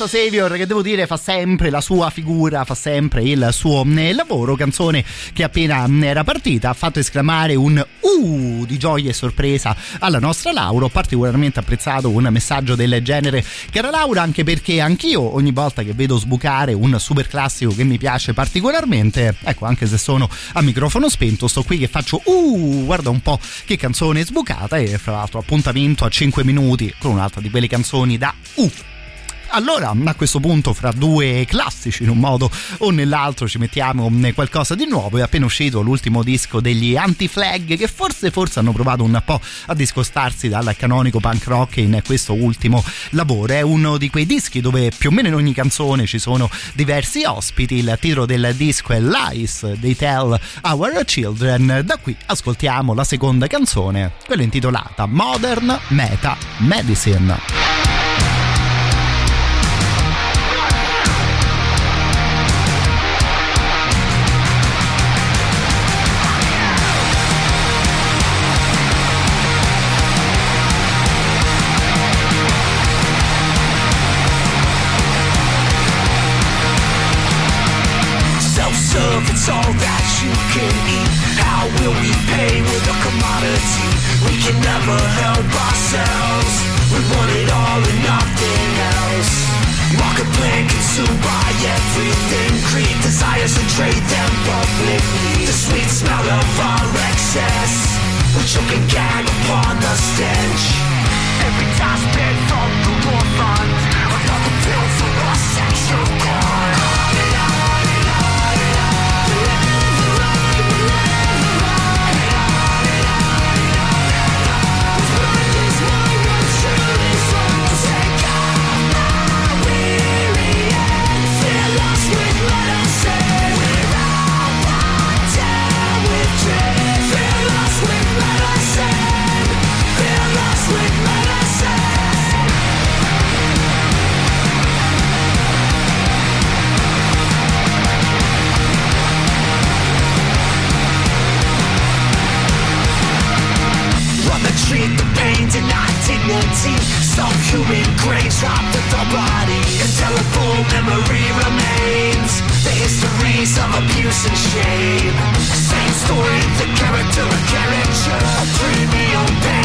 A: questa Savior che devo dire fa sempre la sua figura, fa sempre il suo eh, lavoro, canzone che appena mm, era partita ha fatto esclamare un uh di gioia e sorpresa alla nostra Laura, ho particolarmente apprezzato un messaggio del genere cara Laura anche perché anch'io ogni volta che vedo sbucare un super classico che mi piace particolarmente, ecco anche se sono a microfono spento sto qui che faccio uh guarda un po' che canzone sbucata e fra l'altro appuntamento a 5 minuti con un'altra di quelle canzoni da uh allora a questo punto fra due classici in un modo o nell'altro ci mettiamo qualcosa di nuovo. È appena uscito l'ultimo disco degli Anti-Flag che forse forse hanno provato un po' a discostarsi dal canonico punk rock in questo ultimo lavoro. È uno di quei dischi dove più o meno in ogni canzone ci sono diversi ospiti. Il titolo del disco è Lies, They Tell Our Children. Da qui ascoltiamo la seconda canzone, quella intitolata Modern Meta Medicine.
C: Will we pay with a commodity? We can never help ourselves. We want it all and nothing else. Market plan consumed by everything. Greed desires to trade them publicly. The sweet smell of our excess. We choke and gag upon the stench. Every time spent from the war fund. Another pill for our sexual card. Subhuman graves wrapped in the body. until a full memory remains. The histories of abuse and shame. Same story, the character a caricature. A premium pain,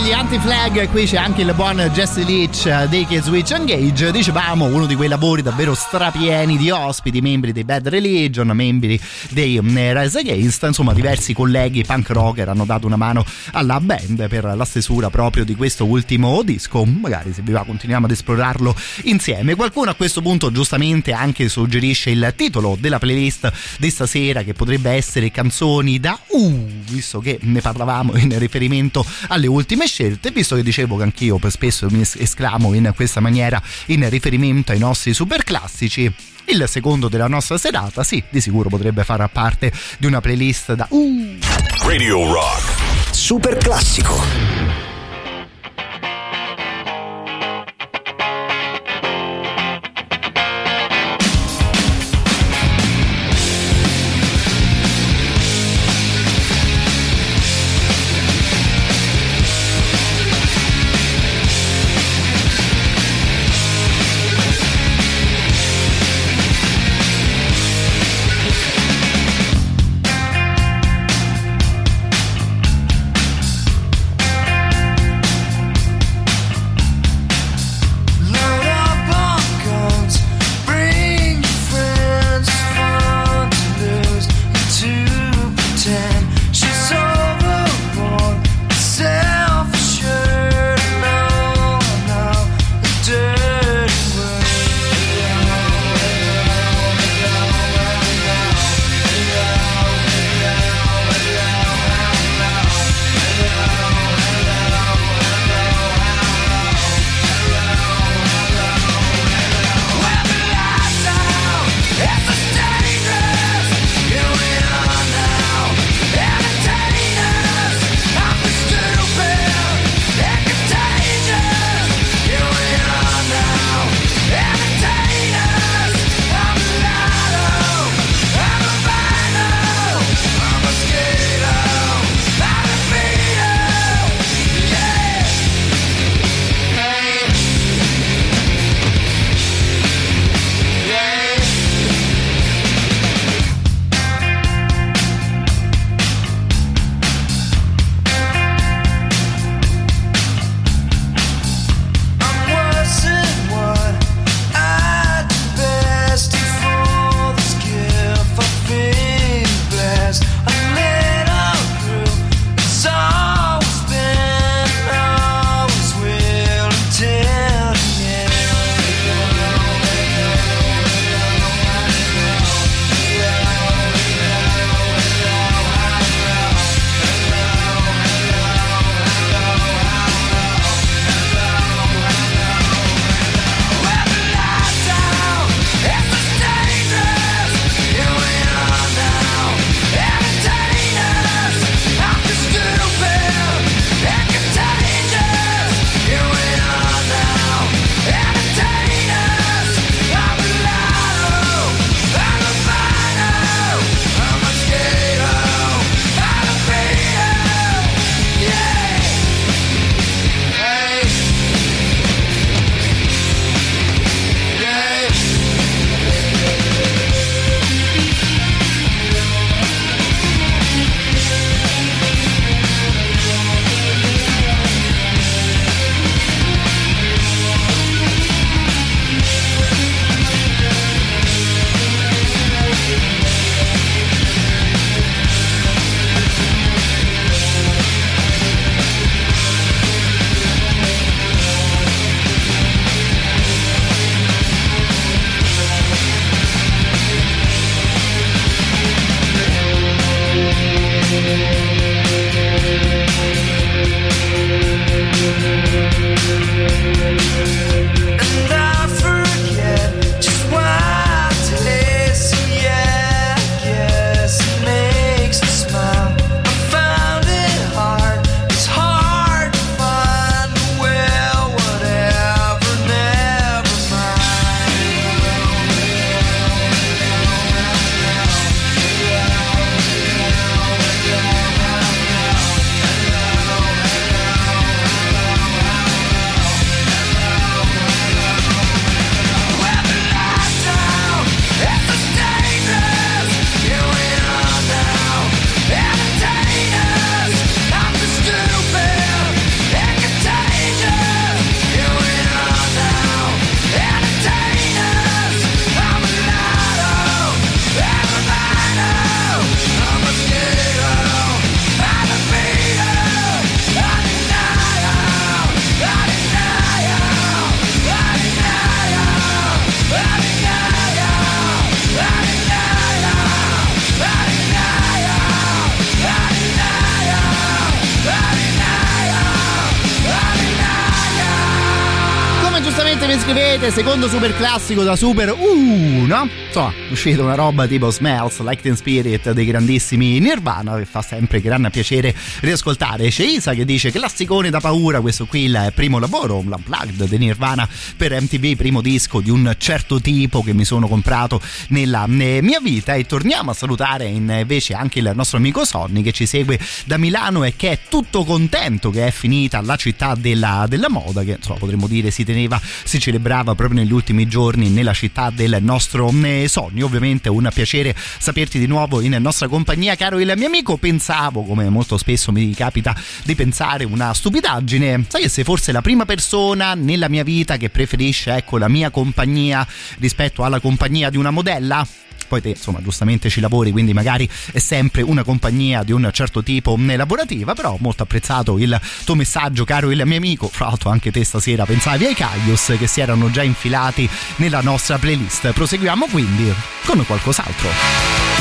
A: degli Anti-Flag, qui c'è anche il buon Jesse Leach eh, dei Kids Switch Engage. Dicevamo, uno di quei lavori davvero strapieni di ospiti, membri dei Bad Religion, membri dei mm, Rise Against, insomma diversi colleghi punk rocker hanno dato una mano alla band per la stesura proprio di questo ultimo disco. Magari se vi va continuiamo ad esplorarlo insieme. Qualcuno a questo punto giustamente anche suggerisce il titolo della playlist di stasera che potrebbe essere canzoni da Uh, visto che ne parlavamo in riferimento alle ultime scelte, visto che dicevo che anch'io spesso mi es- esclamo in questa maniera in riferimento ai nostri super classici. Il secondo della nostra serata, sì, di sicuro potrebbe fare parte di una playlist da Uh.
G: Radio Rock.
H: Super classico.
A: Secondo super classico da Super 1. Insomma, è uscita una roba tipo Smells Like Teen Spirit dei grandissimi Nirvana, che fa sempre gran piacere riascoltare. C'è Isa che dice classicone da paura, questo qui il primo lavoro, l'unplugged di Nirvana per MTV, primo disco di un certo tipo che mi sono comprato nella eh, mia vita. E torniamo a salutare invece anche il nostro amico Sonny che ci segue da Milano e che è tutto contento che è finita la città della, della moda, che insomma potremmo dire si teneva, si celebrava proprio negli ultimi giorni nella città del nostro sogno. Ovviamente un piacere saperti di nuovo in nostra compagnia, caro il mio amico. Pensavo, come molto spesso mi capita di pensare, una stupidaggine. Sai che sei forse la prima persona nella mia vita che preferisce ecco la mia compagnia rispetto alla compagnia di una modella? Poi te insomma giustamente ci lavori quindi magari è sempre una compagnia di un certo tipo lavorativa però molto apprezzato il tuo messaggio caro il mio amico. Fra l'altro anche te stasera pensavi ai Caglios che si erano già infilati nella nostra playlist. Proseguiamo quindi con qualcos'altro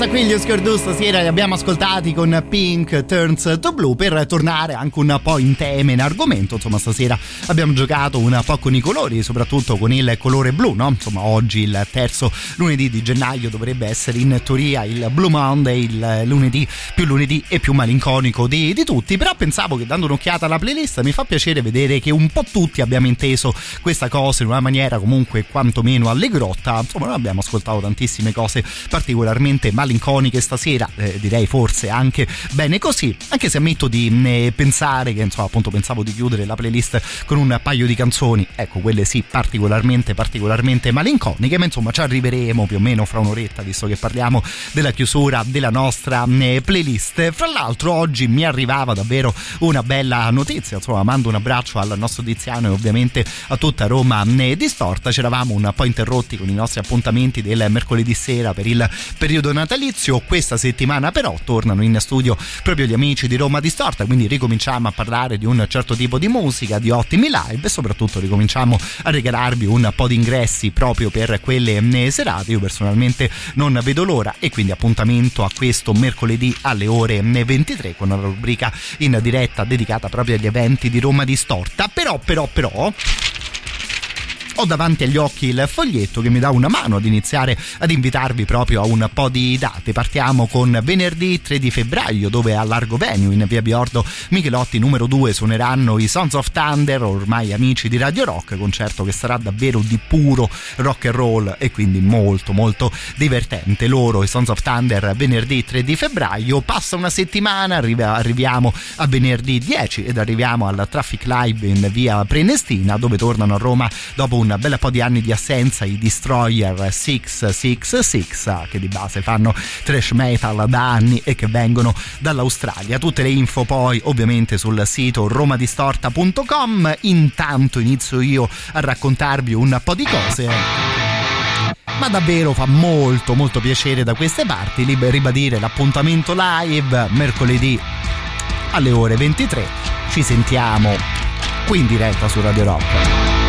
A: questa qui gli Oscardù stasera li abbiamo ascoltati con Pink Turns to Blue per tornare anche un po' in tema in argomento. Insomma stasera abbiamo giocato un po' con i colori soprattutto con il colore blu no? insomma oggi il terzo lunedì di gennaio dovrebbe essere in teoria il Blue Monday il lunedì più lunedì e più malinconico di, di tutti. Però pensavo che dando un'occhiata alla playlist mi fa piacere vedere che un po' tutti abbiamo inteso questa cosa in una maniera comunque quantomeno allegrotta insomma noi abbiamo ascoltato tantissime cose particolarmente malinconiche stasera, eh, direi forse anche bene così, anche se ammetto di eh, pensare che insomma appunto pensavo di chiudere la playlist con un paio di canzoni, ecco quelle sì particolarmente particolarmente malinconiche, ma insomma ci arriveremo più o meno fra un'oretta visto che parliamo della chiusura della nostra eh, playlist. Fra l'altro oggi mi arrivava davvero una bella notizia, insomma mando un abbraccio al nostro Tiziano e ovviamente a tutta Roma eh, distorta, ci eravamo un po' interrotti con i nostri appuntamenti del mercoledì sera per il periodo natalizio. Questa settimana però tornano in studio proprio gli amici di Roma Distorta, quindi ricominciamo a parlare di un certo tipo di musica, di ottimi live e soprattutto ricominciamo a regalarvi un po' di ingressi proprio per quelle serate. Io personalmente non vedo l'ora e quindi appuntamento a questo mercoledì alle ore 23 con una rubrica in diretta dedicata proprio agli eventi di Roma Distorta. Però, però, però ho davanti agli occhi il foglietto che mi dà una mano ad iniziare ad invitarvi proprio a un po' di date. Partiamo con venerdì 3 di febbraio dove a Largo Venue in via Biordo Michelotti numero 2 suoneranno i Sons of Thunder, ormai amici di Radio Rock, concerto che sarà davvero di puro rock and roll e quindi molto molto divertente. Loro, i Sons of Thunder, venerdì 3 di febbraio, passa una settimana, arriviamo a venerdì 10 ed arriviamo al Traffic Live in via Prenestina dove tornano a Roma dopo un bel po' di anni di assenza i Destroyer 666 che di base fanno trash metal da anni e che vengono dall'Australia. Tutte le info poi ovviamente sul sito romadistorta.com. Intanto inizio io a raccontarvi un po' di cose ma davvero fa molto molto piacere da queste parti ribadire l'appuntamento live mercoledì alle ore 23 ci sentiamo qui in diretta su Radio Rock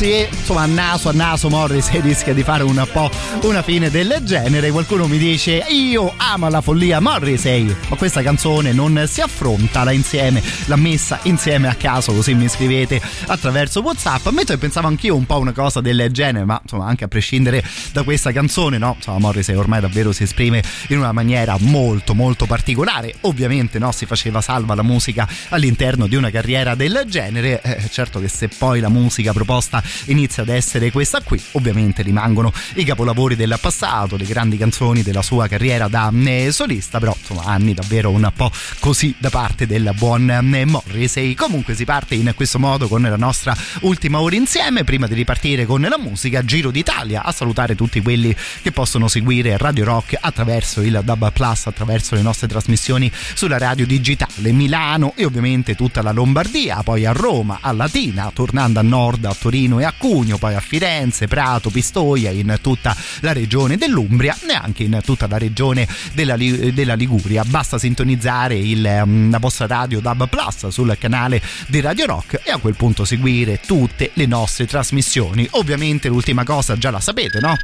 A: applausi e insomma naso a naso Morrissey rischia di fare un po' una fine del genere. Qualcuno mi dice io amo la follia Morrissey, ma questa canzone non si affronta, la insieme, l'ha messa insieme a caso così mi scrivete attraverso Whatsapp. Ammetto che pensavo anch'io un po' una cosa del genere, ma insomma anche a prescindere da questa canzone, no? Insomma Morrissey ormai davvero si esprime in una maniera molto molto particolare. Ovviamente no, si faceva salva la musica all'interno di una carriera del genere. Eh, certo che se poi la musica proposta inizia ad essere questa qui, ovviamente rimangono i capolavori del passato, le grandi canzoni della sua carriera da eh, solista, però insomma anni davvero un po' così da parte del buon eh, Morrissey. Comunque si parte in questo modo con la nostra ultima ora insieme, prima di ripartire con la musica Giro d'Italia, a salutare tutti quelli che possono seguire Radio Rock attraverso il Dub Plus, attraverso le nostre trasmissioni sulla radio digitale. Milano e ovviamente tutta la Lombardia, poi a Roma, a Latina, tornando a nord a Torino e a Cugno, poi a Firenze, Prato, Pistoia, in tutta la regione dell'Umbria e anche in tutta la regione della, della Liguria. Basta sintonizzare il, la vostra radio Dub Plus sul canale di Radio Rock e a quel punto seguire tutte le nostre trasmissioni. Ovviamente l'ultima cosa già la sapete, no?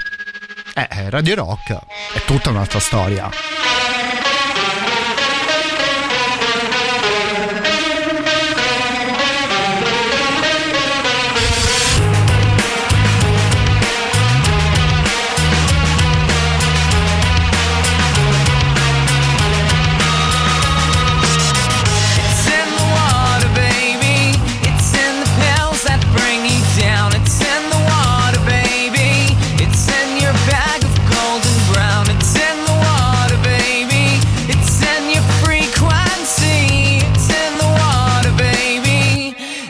A: Eh, Radio Rock è tutta un'altra storia.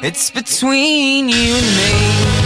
C: It's between you and me.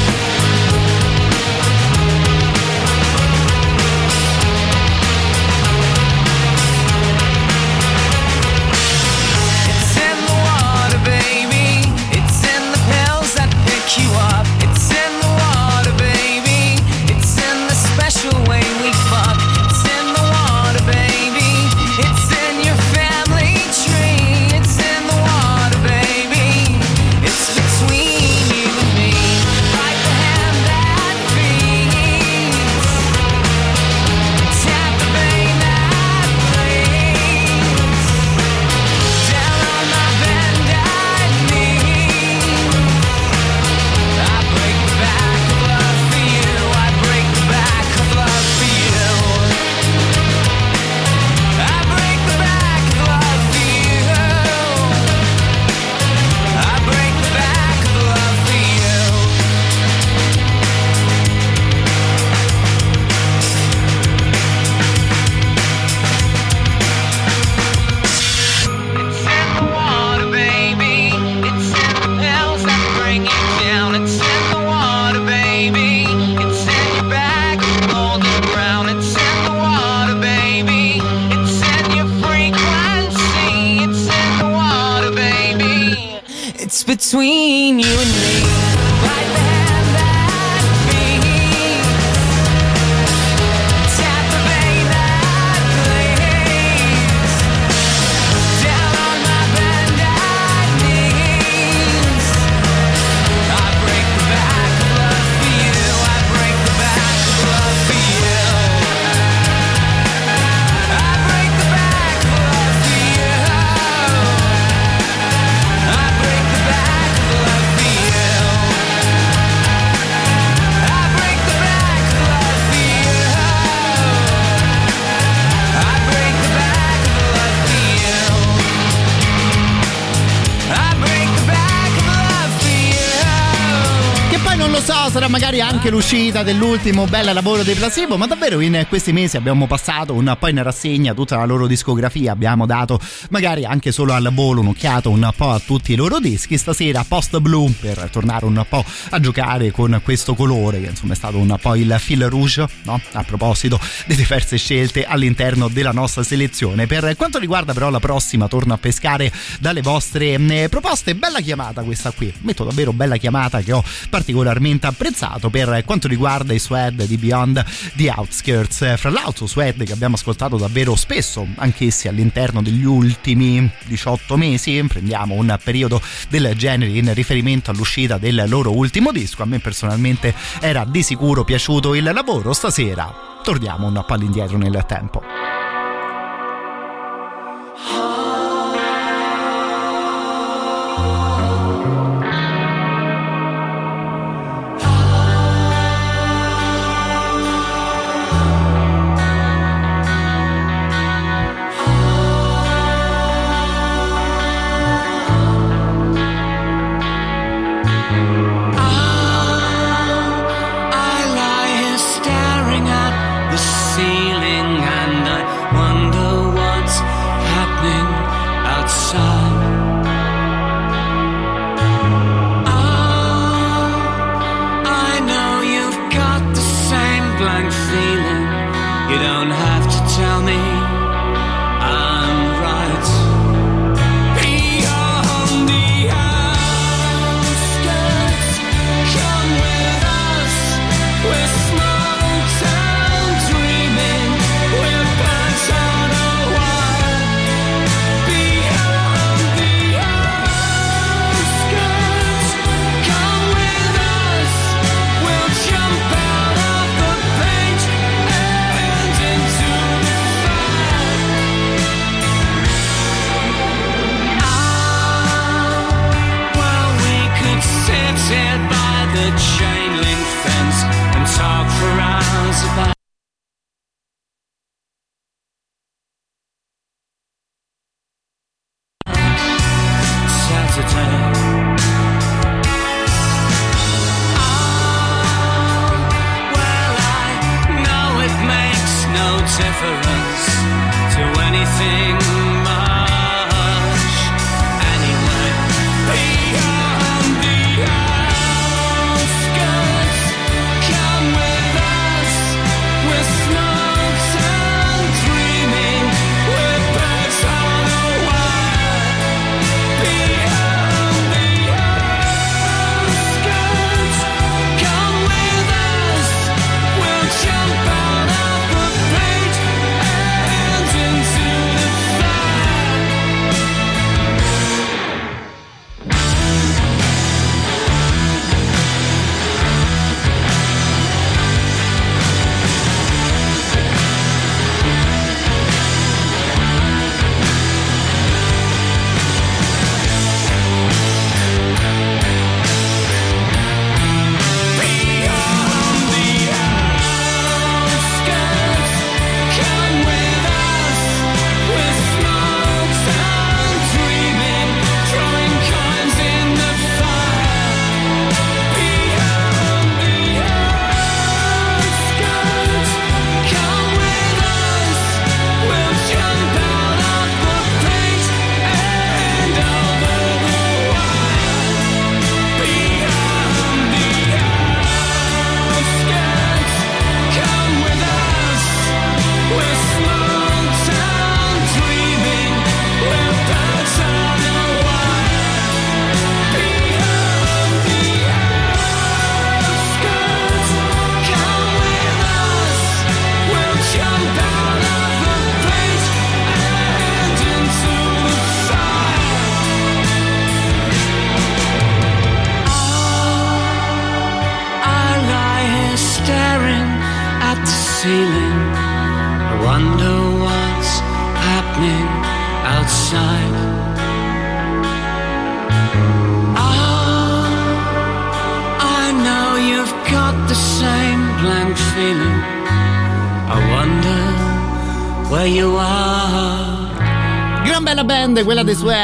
A: Anche l'uscita dell'ultimo bel lavoro dei Placebo, ma davvero in questi mesi abbiamo passato un po' in rassegna tutta la loro discografia, abbiamo dato magari anche solo al volo un'occhiata un po' a tutti i loro dischi. Stasera Post Blue per tornare un po' a giocare con questo colore che insomma è stato un po' il fil rouge, no? A proposito di diverse scelte all'interno della nostra selezione. Per quanto riguarda però la prossima, torno a pescare dalle vostre eh, proposte. Bella chiamata questa qui, metto davvero bella chiamata che ho particolarmente
K: apprezzato per quanto riguarda i Swed di Beyond the Outskirts. Fra l'altro Swed che abbiamo ascoltato davvero spesso, anch'essi all'interno degli ultimi 18 mesi, prendiamo un periodo del genere in riferimento all'uscita del loro ultimo disco, a me personalmente era di sicuro piaciuto il lavoro, stasera torniamo un po' all'indietro nel tempo.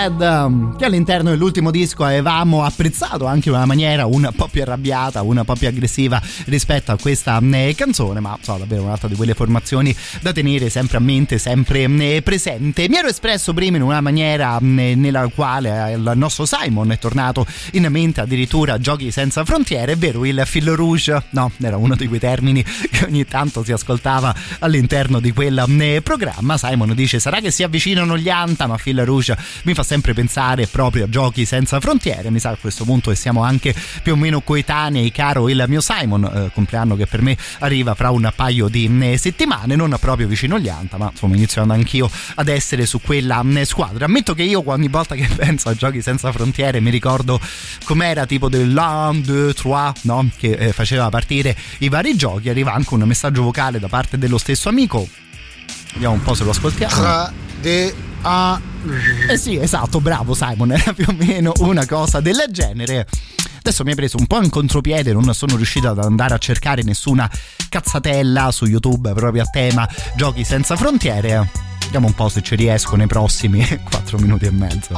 K: Quella dei Swed, um, che all'interno dell'ultimo disco avevamo apprezzato anche in una maniera un po' più arrabbiata, un po' più aggressiva rispetto a questa eh, canzone, ma so, davvero un'altra di quelle formazioni da tenere sempre a mente, sempre eh, presente. Mi ero espresso prima in una maniera eh, nella quale il nostro Simon è tornato in mente addirittura Giochi senza frontiere, è vero, il fil rouge, no, era uno di quei termini che ogni tanto si ascoltava all'interno di quel eh, programma. Simon dice: Sarà che si avvicinano gli Anta?
B: ma Phil Rouge mi fa sempre pensare proprio a giochi senza frontiere. Mi sa a questo punto che siamo anche più o meno coetanei, caro il mio Simon, eh, compleanno che per me arriva fra un paio di eh, settimane, non proprio vicino agli Anta, ma insomma inizio anch'io ad essere su quella eh, squadra. Ammetto che io ogni volta che penso a giochi senza frontiere mi ricordo com'era tipo del l'un, deux, trois, no? Che eh, faceva partire i vari giochi. Arriva anche un messaggio vocale da parte dello stesso amico. Vediamo un po' se lo ascoltiamo.
O: Tra de a
B: Eh sì, esatto, bravo Simon, era più o meno una cosa del genere. Adesso mi hai preso un po' in contropiede, non sono riuscito ad andare a cercare nessuna cazzatella su YouTube proprio a tema giochi senza frontiere. Vediamo un po' se ci riesco nei prossimi 4 minuti e mezzo.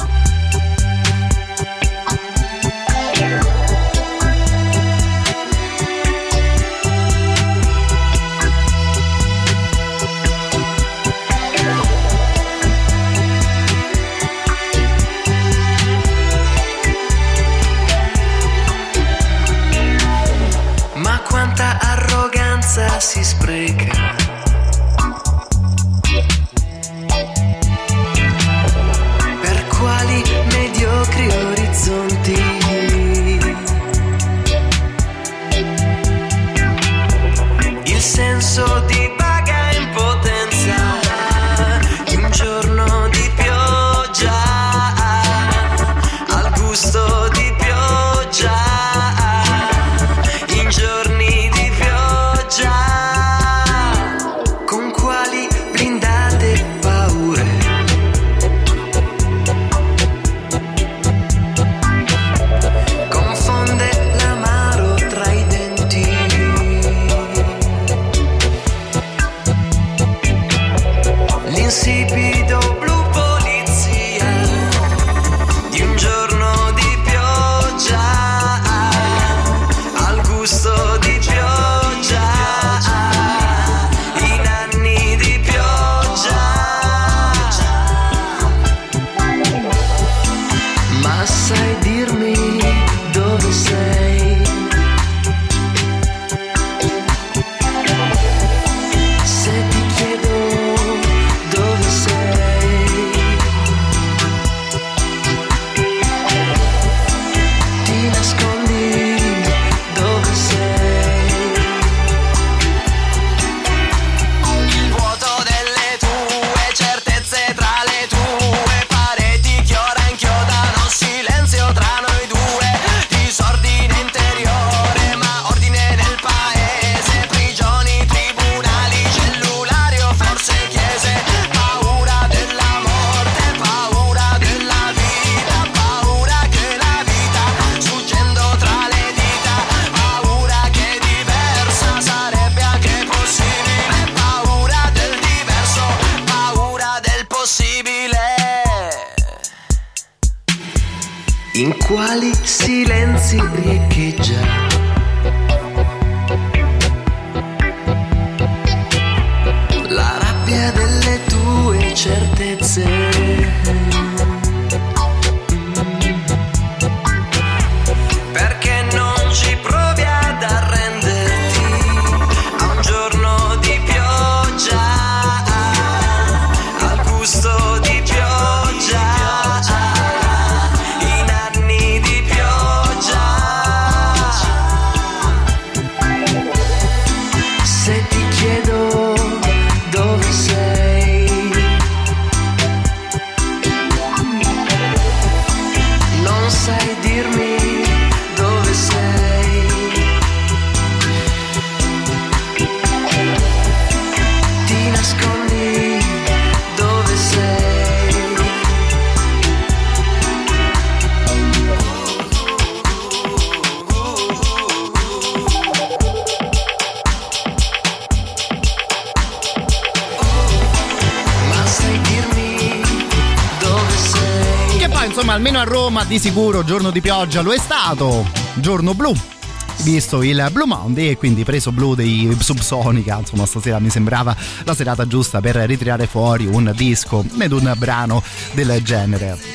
A: Giorno di pioggia
B: lo è stato, giorno blu. Visto il Blue Monday e quindi preso blu dei Subsonica, insomma stasera mi sembrava la serata giusta per ritirare fuori un disco ed un brano del genere.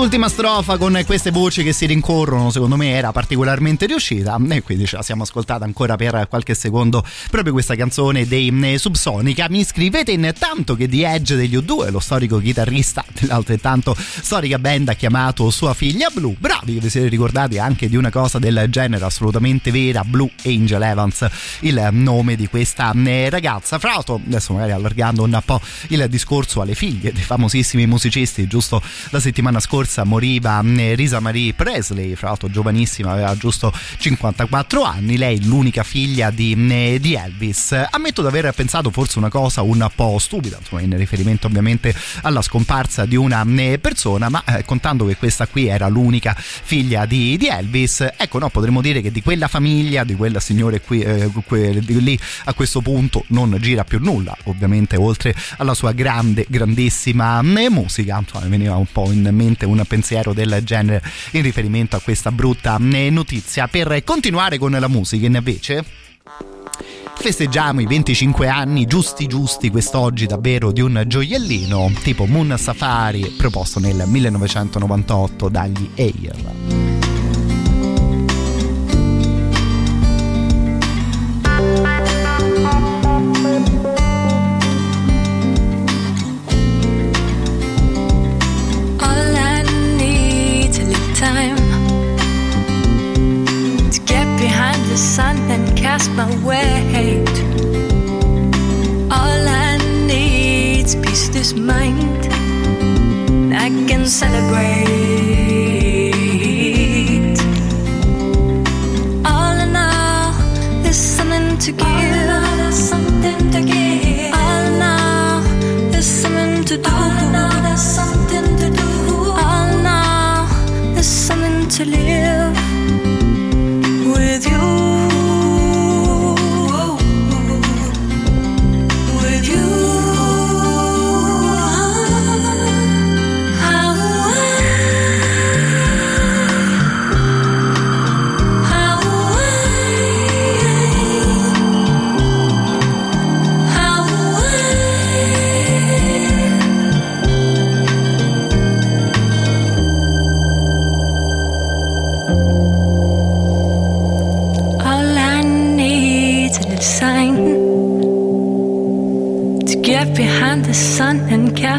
A: Quest'ultima strofa con queste voci che si rincorrono, secondo me era particolarmente riuscita e quindi ce la siamo ascoltata ancora per qualche secondo proprio questa canzone dei eh, Subsonica. Mi scrivete intanto che The Edge degli U2, lo storico chitarrista dell'altrettanto storica band ha chiamato sua figlia Blue. Bravi che vi siete ricordati anche di una cosa del genere assolutamente vera, Blue Angel Evans, il nome di questa eh, ragazza. Fra l'altro, adesso magari allargando un po' il discorso alle figlie dei famosissimi musicisti, giusto la settimana scorsa moriva eh, Risa Marie Presley, fra l'altro giovanissima, aveva giusto 54 anni, lei l'unica figlia di, eh, di Elvis. Ammetto di aver pensato forse una cosa un po' stupida, insomma in riferimento ovviamente alla scomparsa di una eh, persona, ma contando che questa qui era l'unica figlia di, di Elvis, ecco no, potremmo dire che di quella famiglia, di quella signore qui, eh, que- lì a questo punto non gira più nulla, ovviamente oltre alla sua grande, grandissima musica, insomma veniva un po' in mente pensiero del genere in riferimento a questa brutta eh, notizia. Per continuare con la musica invece festeggiamo i 25 anni giusti giusti quest'oggi davvero di un gioiellino tipo Moon Safari proposto nel 1998 dagli Air.
K: To do.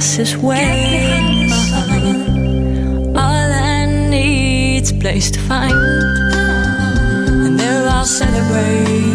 K: His way. All I need's place to find, and there I'll celebrate.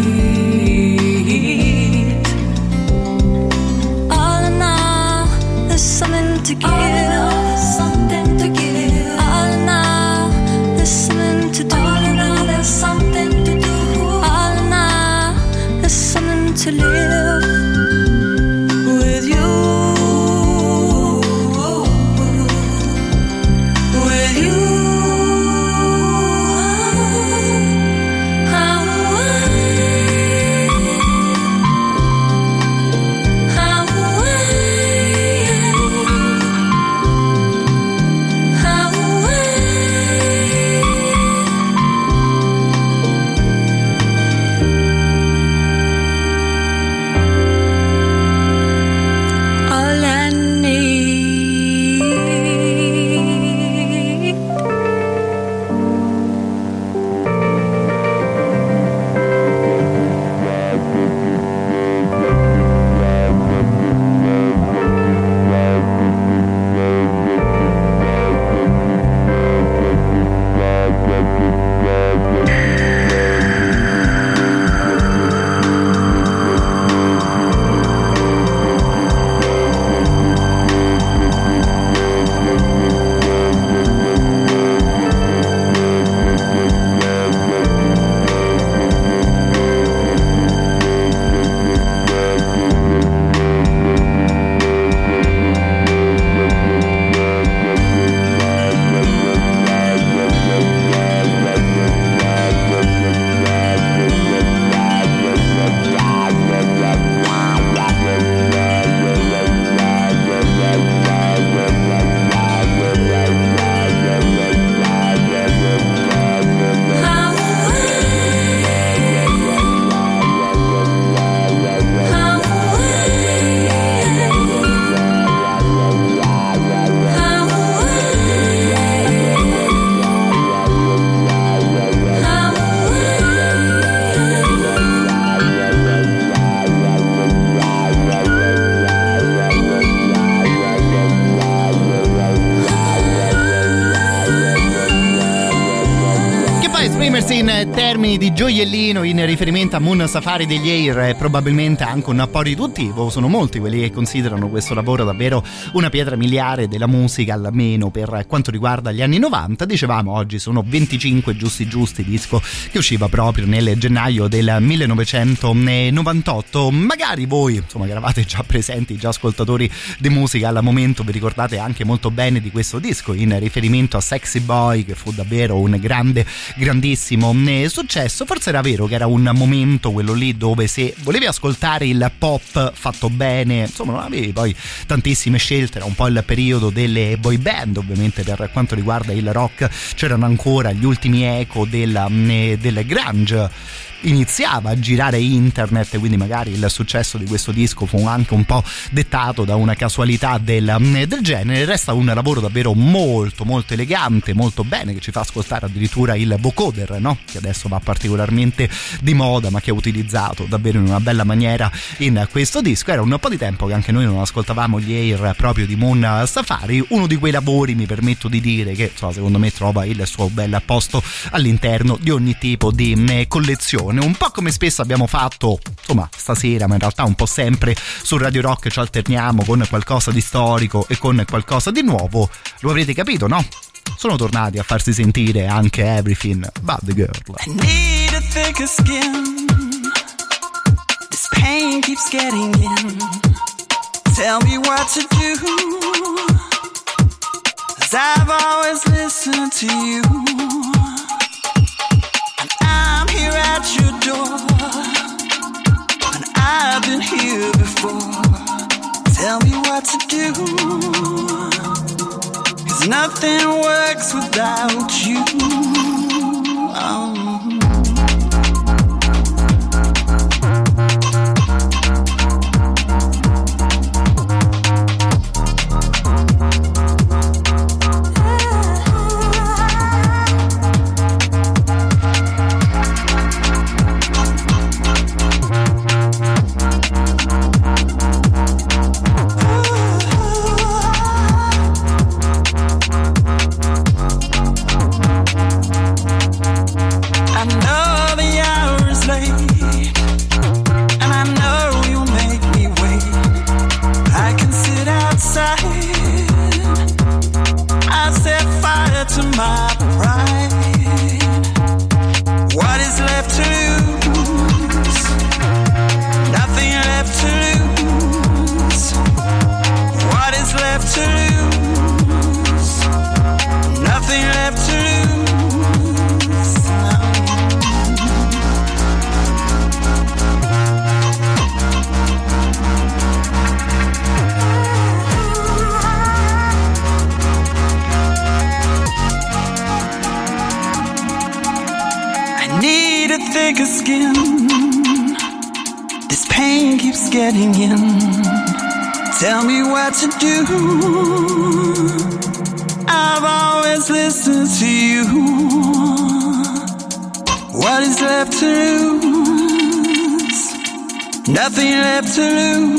A: Termini di gioiellino in riferimento a Moon Safari degli Air è probabilmente anche un po' riduttivo, sono molti quelli che considerano questo lavoro davvero una pietra miliare della musica, almeno per quanto riguarda gli anni 90. Dicevamo oggi sono 25 giusti giusti, disco che usciva proprio nel gennaio del 1998. Magari voi, insomma, che eravate già presenti, già ascoltatori di musica al momento, vi ricordate anche molto bene di questo disco in riferimento a Sexy Boy, che fu davvero un grande, grandissimo eh, successo. Forse era vero che era un momento quello lì dove se volevi ascoltare il pop fatto bene, insomma, non avevi poi tantissime scelte, era un po' il periodo delle boy band, ovviamente per quanto riguarda il rock c'erano ancora gli ultimi eco del, eh, del grunge iniziava a girare internet, quindi magari il successo di questo disco fu anche un po' dettato da una casualità del, del, genere. Resta un lavoro davvero molto molto elegante, molto bene, che ci fa ascoltare addirittura il vocoder, no? che adesso va particolarmente di moda, ma che è utilizzato davvero in una bella maniera in questo disco. Era un po' di tempo che anche noi non ascoltavamo gli Air proprio di Moon Safari, uno di quei lavori mi permetto di dire che insomma, secondo me trova il suo bel posto all'interno di ogni tipo di collezione un po' come spesso abbiamo fatto, insomma, stasera, ma in realtà un po' sempre su Radio Rock ci alterniamo con qualcosa di storico e con qualcosa di nuovo. Lo avrete capito, no? Sono tornati a farsi sentire anche Everything But the Girl.
P: I need a thicker skin. This pain keeps getting in. Tell me what to do. Cause I've always listened to you. At your door, and I've been here before. Tell me what to do, cause nothing works without you. Oh. To my thicker skin. This pain keeps getting in. Tell me what to do. I've always listened to you. What is left to lose? Nothing left to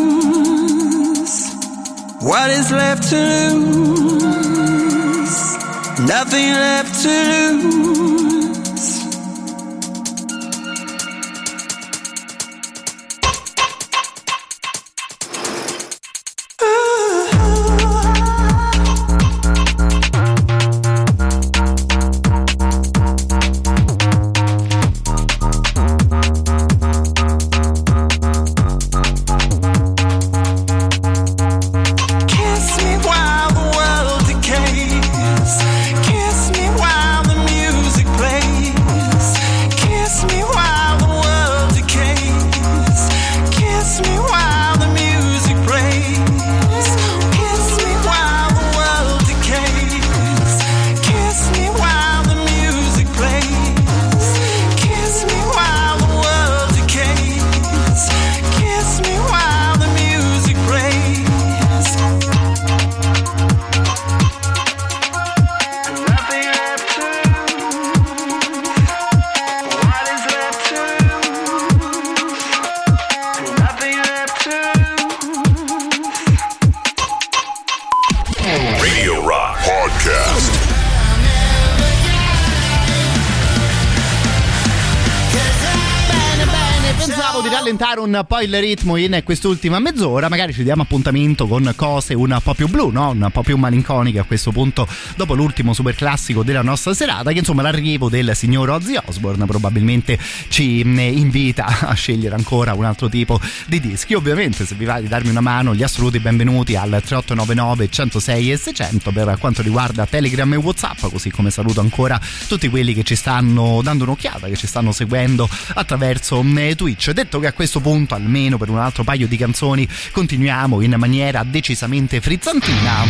P: lose. What is left to lose? Nothing left to lose.
A: Rallentare un po' il ritmo in quest'ultima mezz'ora, magari ci diamo appuntamento con cose un po' più blu, no? un po' più malinconiche a questo punto, dopo l'ultimo super classico della nostra serata, che insomma l'arrivo del signor Ozzy Osbourne probabilmente ci mm, invita a scegliere ancora un altro tipo di dischi. Ovviamente, se vi va di darmi una mano, gli assoluti benvenuti al 3899 106 e 600 per quanto riguarda Telegram e Whatsapp, così come saluto ancora tutti quelli che ci stanno dando un'occhiata, che ci stanno seguendo attraverso mm, Twitch. Detto che a questo punto, almeno per un altro paio di canzoni, continuiamo in maniera decisamente frizzantina.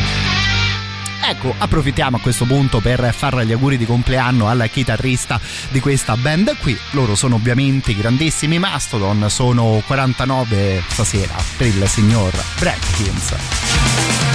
A: Ecco, approfittiamo a questo punto per fare gli auguri di compleanno al chitarrista di questa band qui. Loro sono ovviamente i grandissimi Mastodon, sono 49 stasera per il signor Bratkins.
F: Within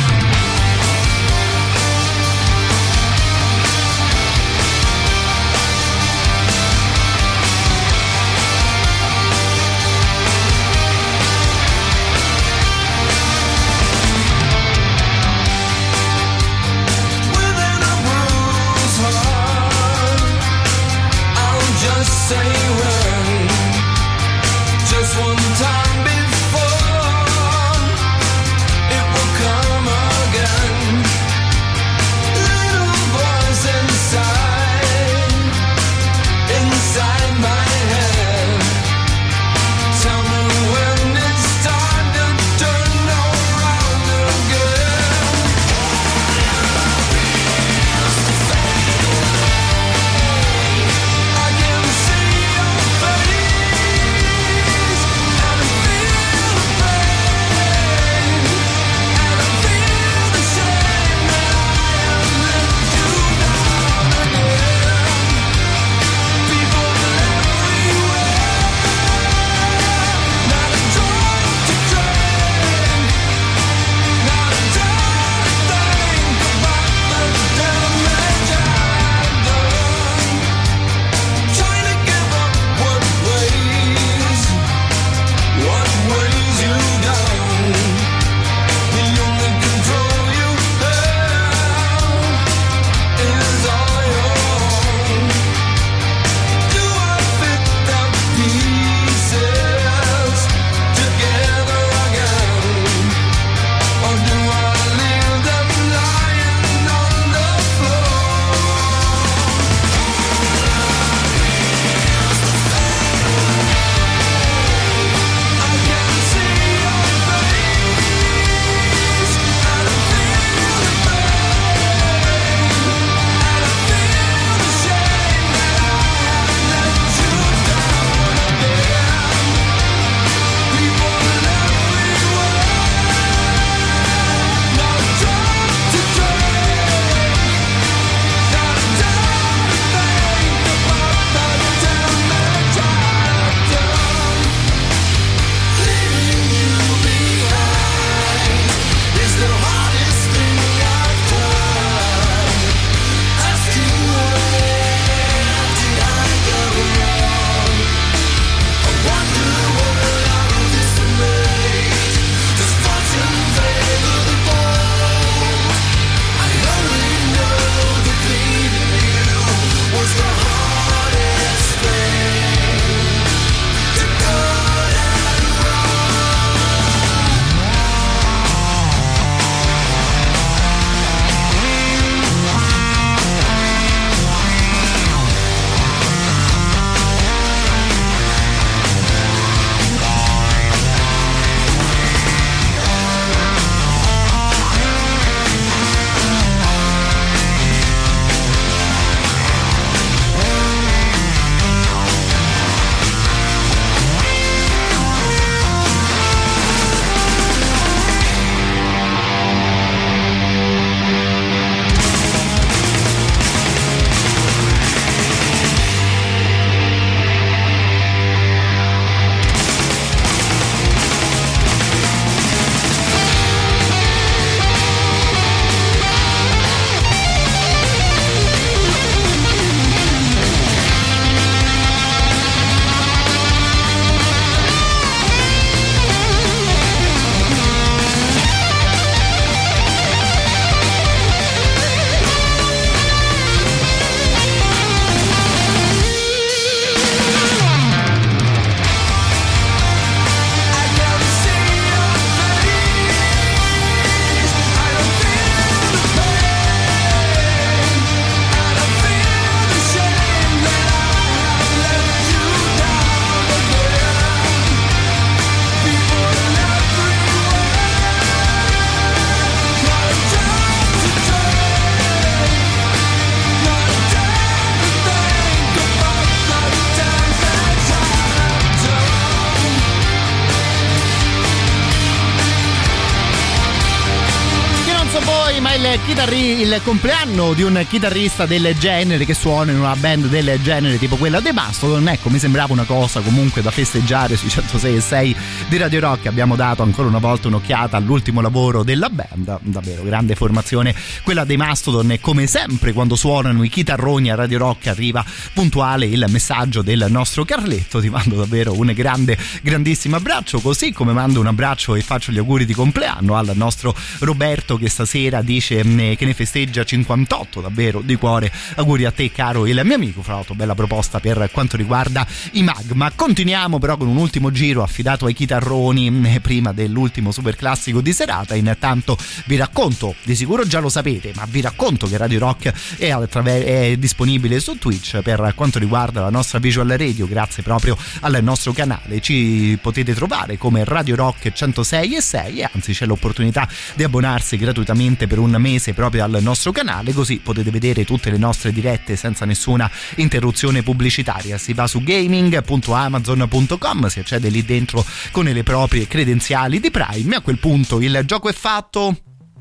A: il compleanno di un chitarrista del genere che suona in una band del genere tipo quella dei Mastodon, ecco, mi sembrava una cosa comunque da festeggiare sui 106 e 6 di Radio Rock. Abbiamo dato ancora una volta un'occhiata all'ultimo lavoro della band, davvero grande formazione quella dei Mastodon e come sempre quando suonano i chitarroni a Radio Rock arriva puntuale il messaggio del nostro Carletto. Ti mando davvero un grande, grandissimo abbraccio, così come mando un abbraccio e faccio gli auguri di compleanno al nostro Roberto che stasera dice mh, che ne festeggia 58, davvero di cuore. Auguri a te caro il mio amico, fra l'altro bella proposta per quanto riguarda i Magma. Continuiamo però con un ultimo giro affidato ai chitarroni mh, prima dell'ultimo super classico di serata. Intanto vi racconto, di sicuro già lo sapete, ma vi racconto che Radio Rock è, attraver- è disponibile su Twitch per quanto riguarda la nostra visual radio, grazie proprio al nostro canale. Ci potete trovare come Radio Rock 106 e 6 e anzi c'è l'opportunità di abbonarsi gratuitamente per un mese proprio al nostro canale, così potete vedere tutte le nostre dirette senza nessuna interruzione pubblicitaria. Si va su gaming.amazon.com, si accede lì dentro con le proprie credenziali di Prime a quel punto il gioco è fatto.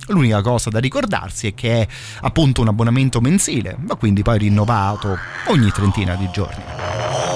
A: L'unica cosa da ricordarsi è che è appunto un abbonamento mensile, ma quindi poi rinnovato ogni trentina di giorni.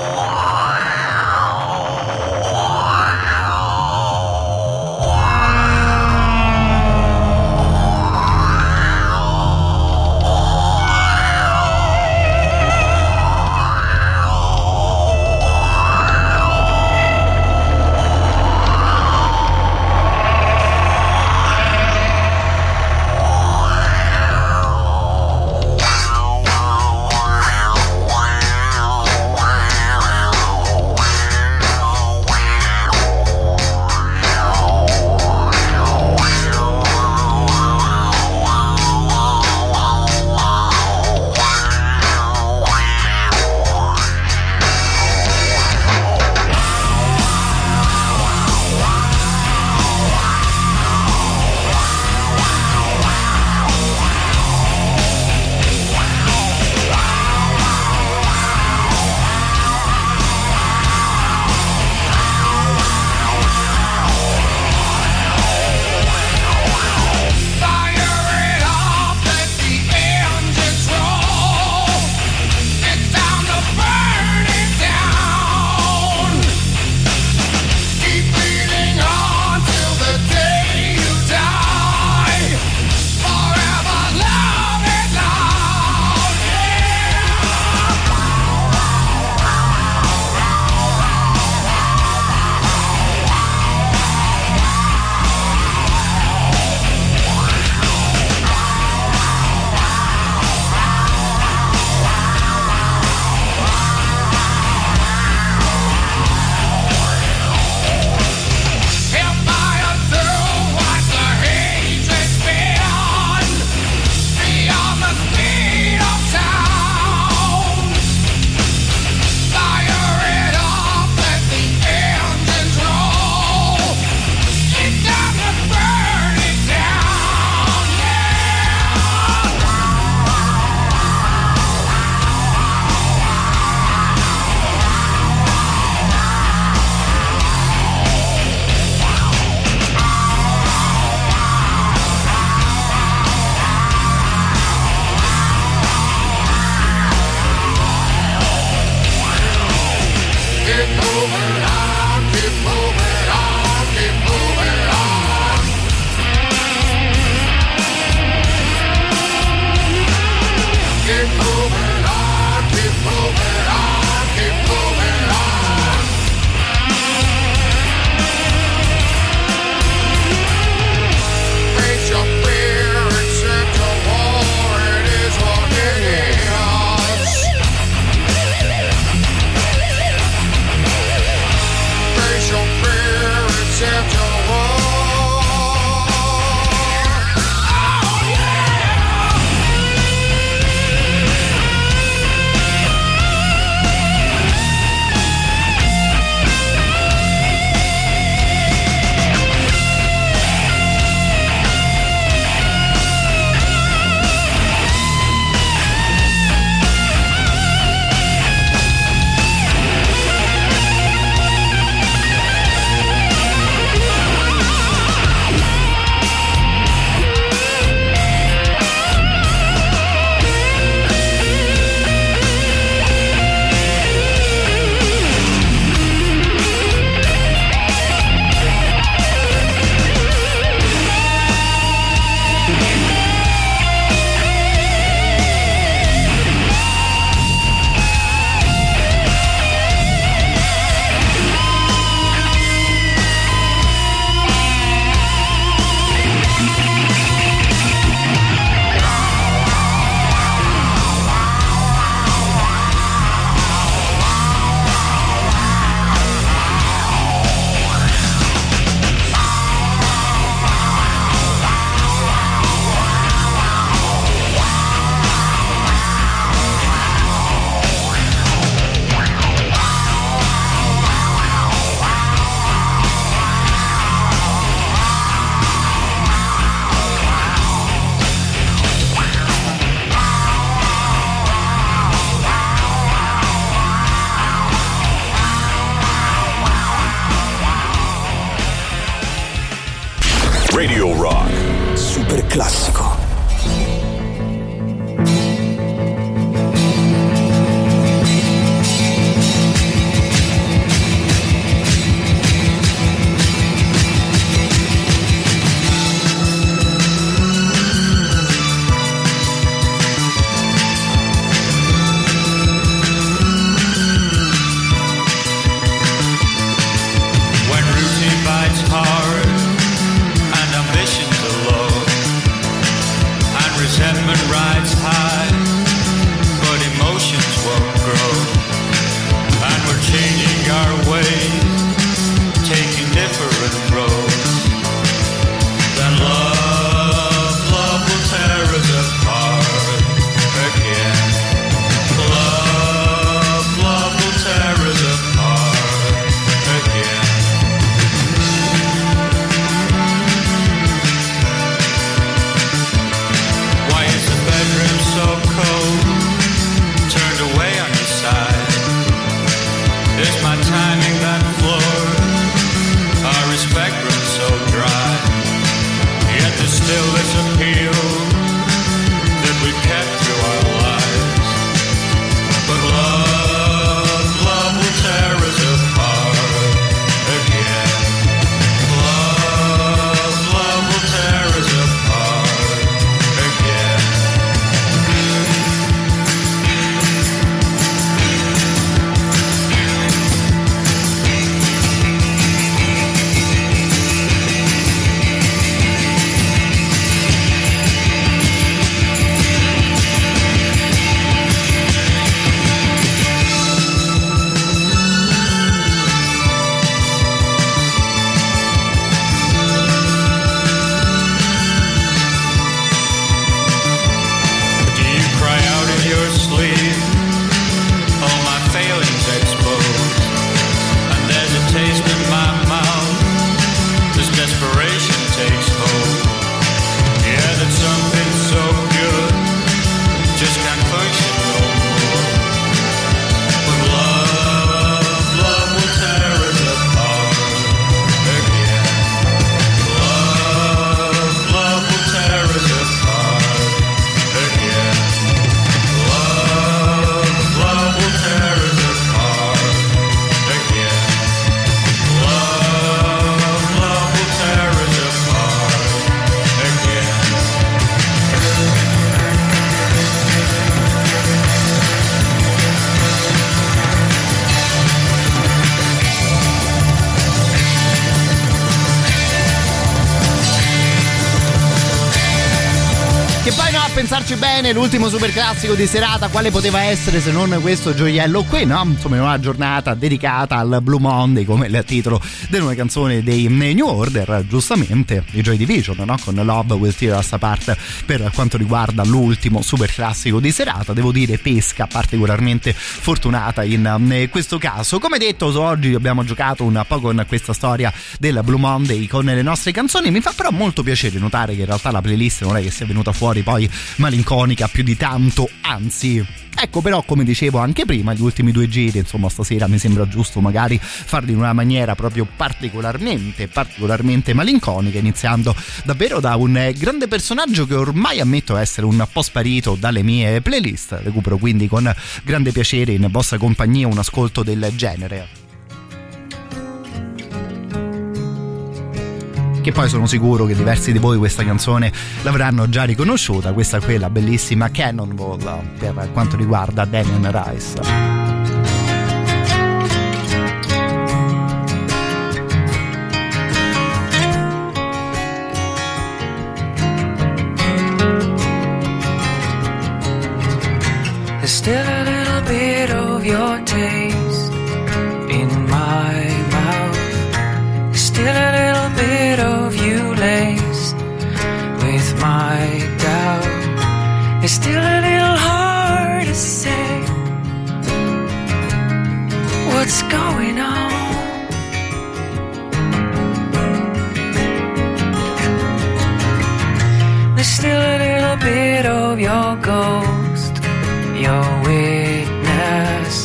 A: Bene, l'ultimo super classico di serata, quale poteva essere se non questo gioiello qui, no? Insomma, in una giornata dedicata al Blue Monday, come il titolo di una canzone dei New Order, giustamente, i Joy Division, no? Con Love Will Tear Us Apart per quanto riguarda l'ultimo super classico di serata. Devo dire, pesca particolarmente fortunata in eh, questo caso. Come detto, oggi abbiamo giocato un po' con questa storia del Blue Monday con le nostre canzoni. Mi fa però molto piacere notare che in realtà la playlist non è che sia venuta fuori poi malinconica più di tanto, anzi. Ecco però come dicevo anche prima gli ultimi due giri insomma stasera mi sembra giusto magari farli in una maniera proprio particolarmente particolarmente malinconica iniziando davvero da un eh, grande personaggio che ormai ammetto essere un po' sparito dalle mie playlist recupero quindi con grande piacere in vostra compagnia un ascolto del genere che poi sono sicuro che diversi di voi questa canzone l'avranno già riconosciuta, questa qui è la bellissima Cannonball per quanto riguarda Damien Rice.
K: There's still a little bit of your taste in my mouth. Still a little bit of my doubt. It's still a little hard to say what's going on. There's still a little bit of your ghost, your witness.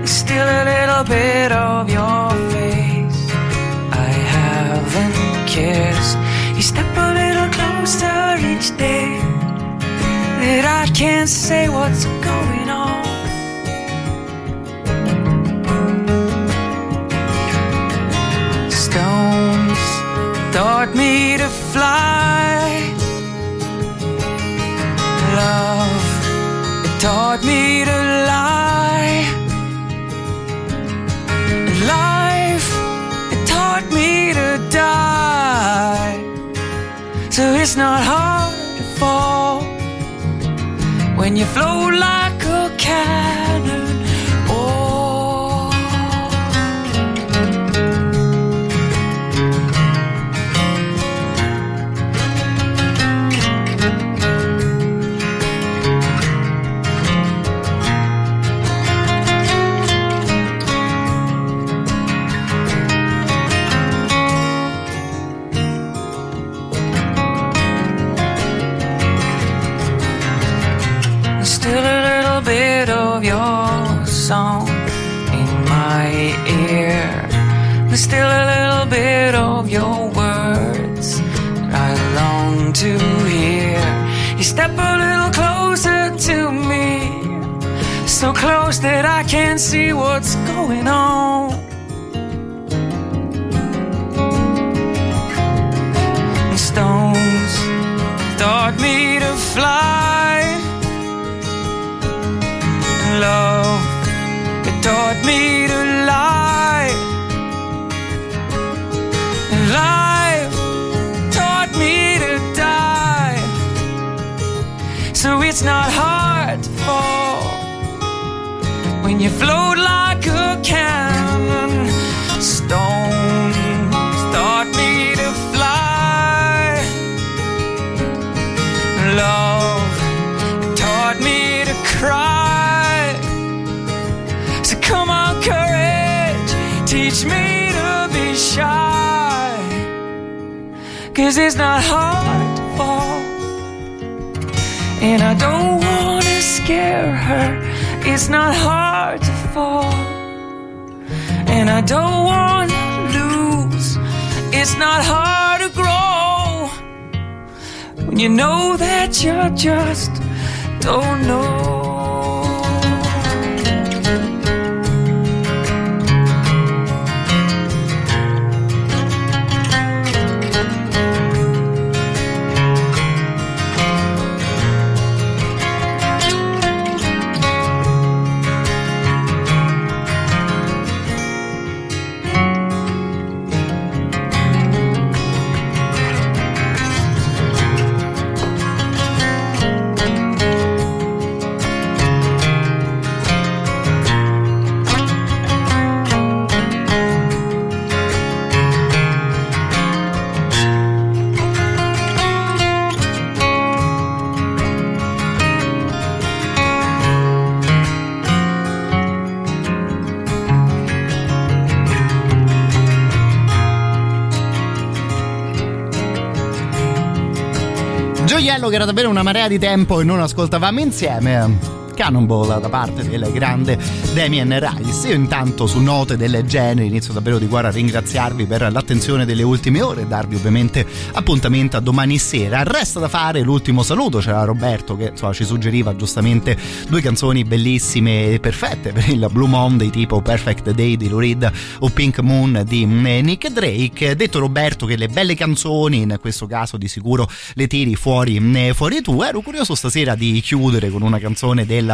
K: There's still a little bit of your face I haven't kissed. Day that I can't say what's going on. Stones taught me to fly. Love it taught me to lie. Life it taught me to die. So it's not hard you flow like a cannon. There's still a little bit of your song in my ear. There's still a little bit of your words I long to hear. You step a little closer to me, so close that I can't see what's going on. When you float like a cannon stones taught me to fly love taught me to cry so come on, courage, teach me to be shy. Cause it's not hard to fall. And I don't wanna scare her. It's not hard to fall. And I don't wanna lose. It's not hard to grow. When you know that you just don't know.
A: Gioiello che era davvero una marea di tempo e non ascoltavamo insieme. Cannonball da parte del grande Damien Rice. Io intanto su note del genere inizio davvero di cuore a ringraziarvi per l'attenzione delle ultime ore e darvi ovviamente appuntamento a domani sera. Resta da fare l'ultimo saluto, c'era Roberto che insomma, ci suggeriva giustamente due canzoni bellissime e perfette per il Blue Monday tipo Perfect Day di Lou Reed o Pink Moon di Nick Drake. Detto Roberto che le belle canzoni in questo caso di sicuro le tiri fuori, fuori tu, ero curioso stasera di chiudere con una canzone del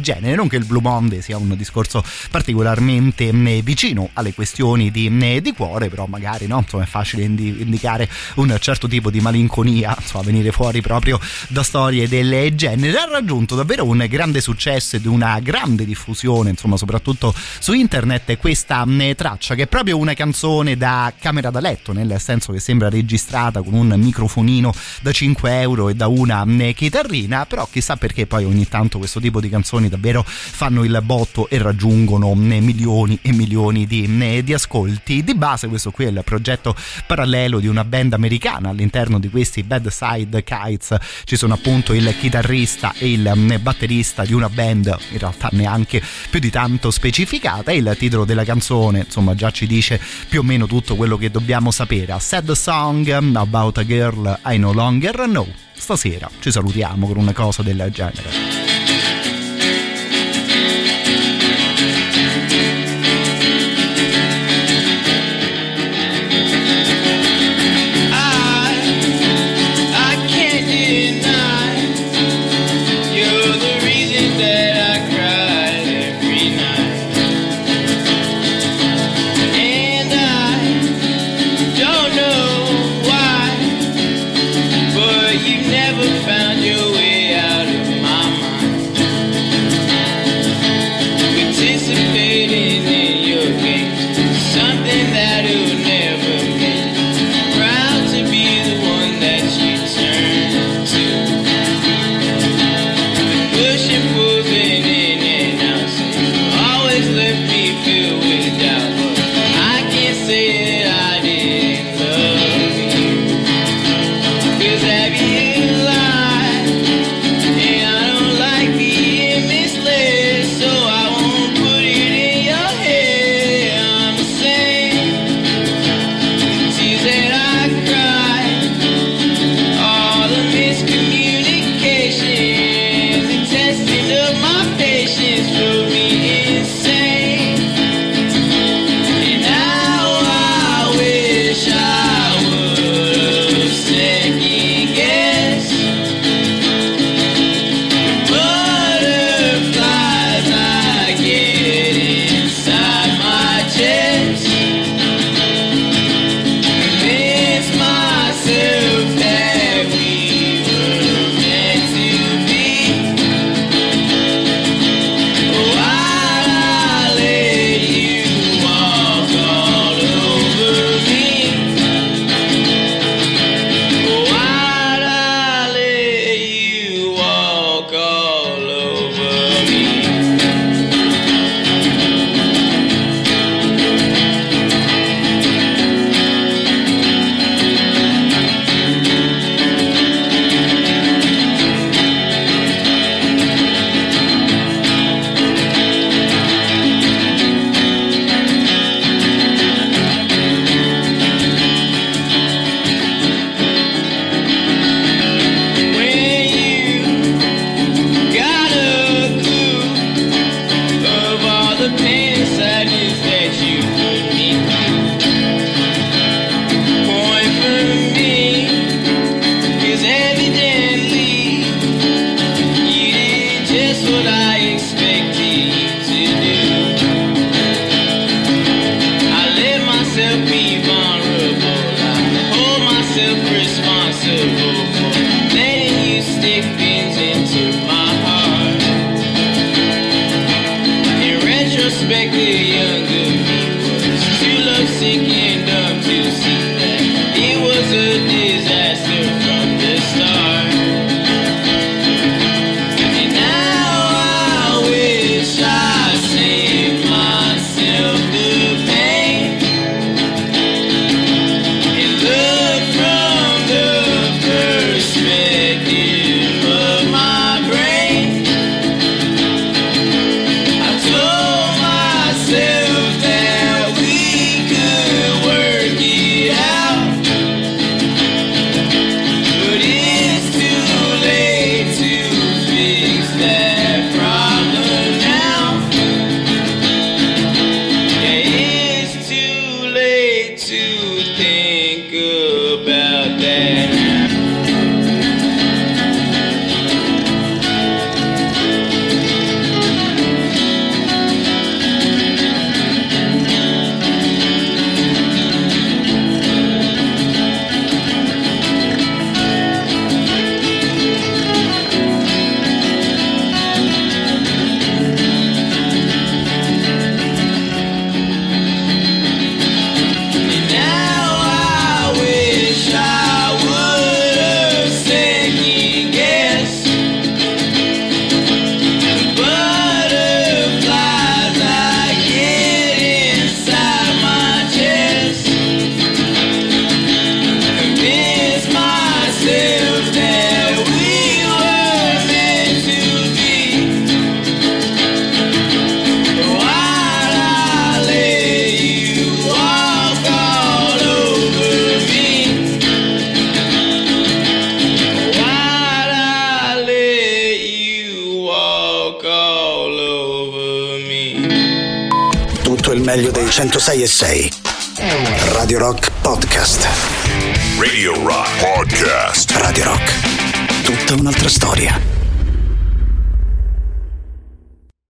A: genere, non che il Blue Monday sia un discorso particolarmente vicino alle questioni di, di cuore, però magari no, insomma, è facile indi- indicare un certo tipo di malinconia, insomma, venire fuori proprio da storie del genere. Ha raggiunto davvero un grande successo ed una grande diffusione, insomma, soprattutto su internet questa traccia che è proprio una canzone da camera da letto, nel senso che sembra registrata con un microfonino da 5 euro e da una chitarrina, però chissà perché poi ogni tanto questo tipo di canzoni davvero fanno il botto e raggiungono milioni e milioni di, di ascolti. Di base questo qui è il progetto parallelo di una band americana, all'interno di questi Bad Side Kites ci sono appunto il chitarrista e il batterista di una band in realtà neanche più di tanto specificata e il titolo della canzone insomma già ci dice più o meno tutto quello che dobbiamo sapere. A sad song about a girl I no longer know.
Q: stasera ci salutiamo con una cosa del genere.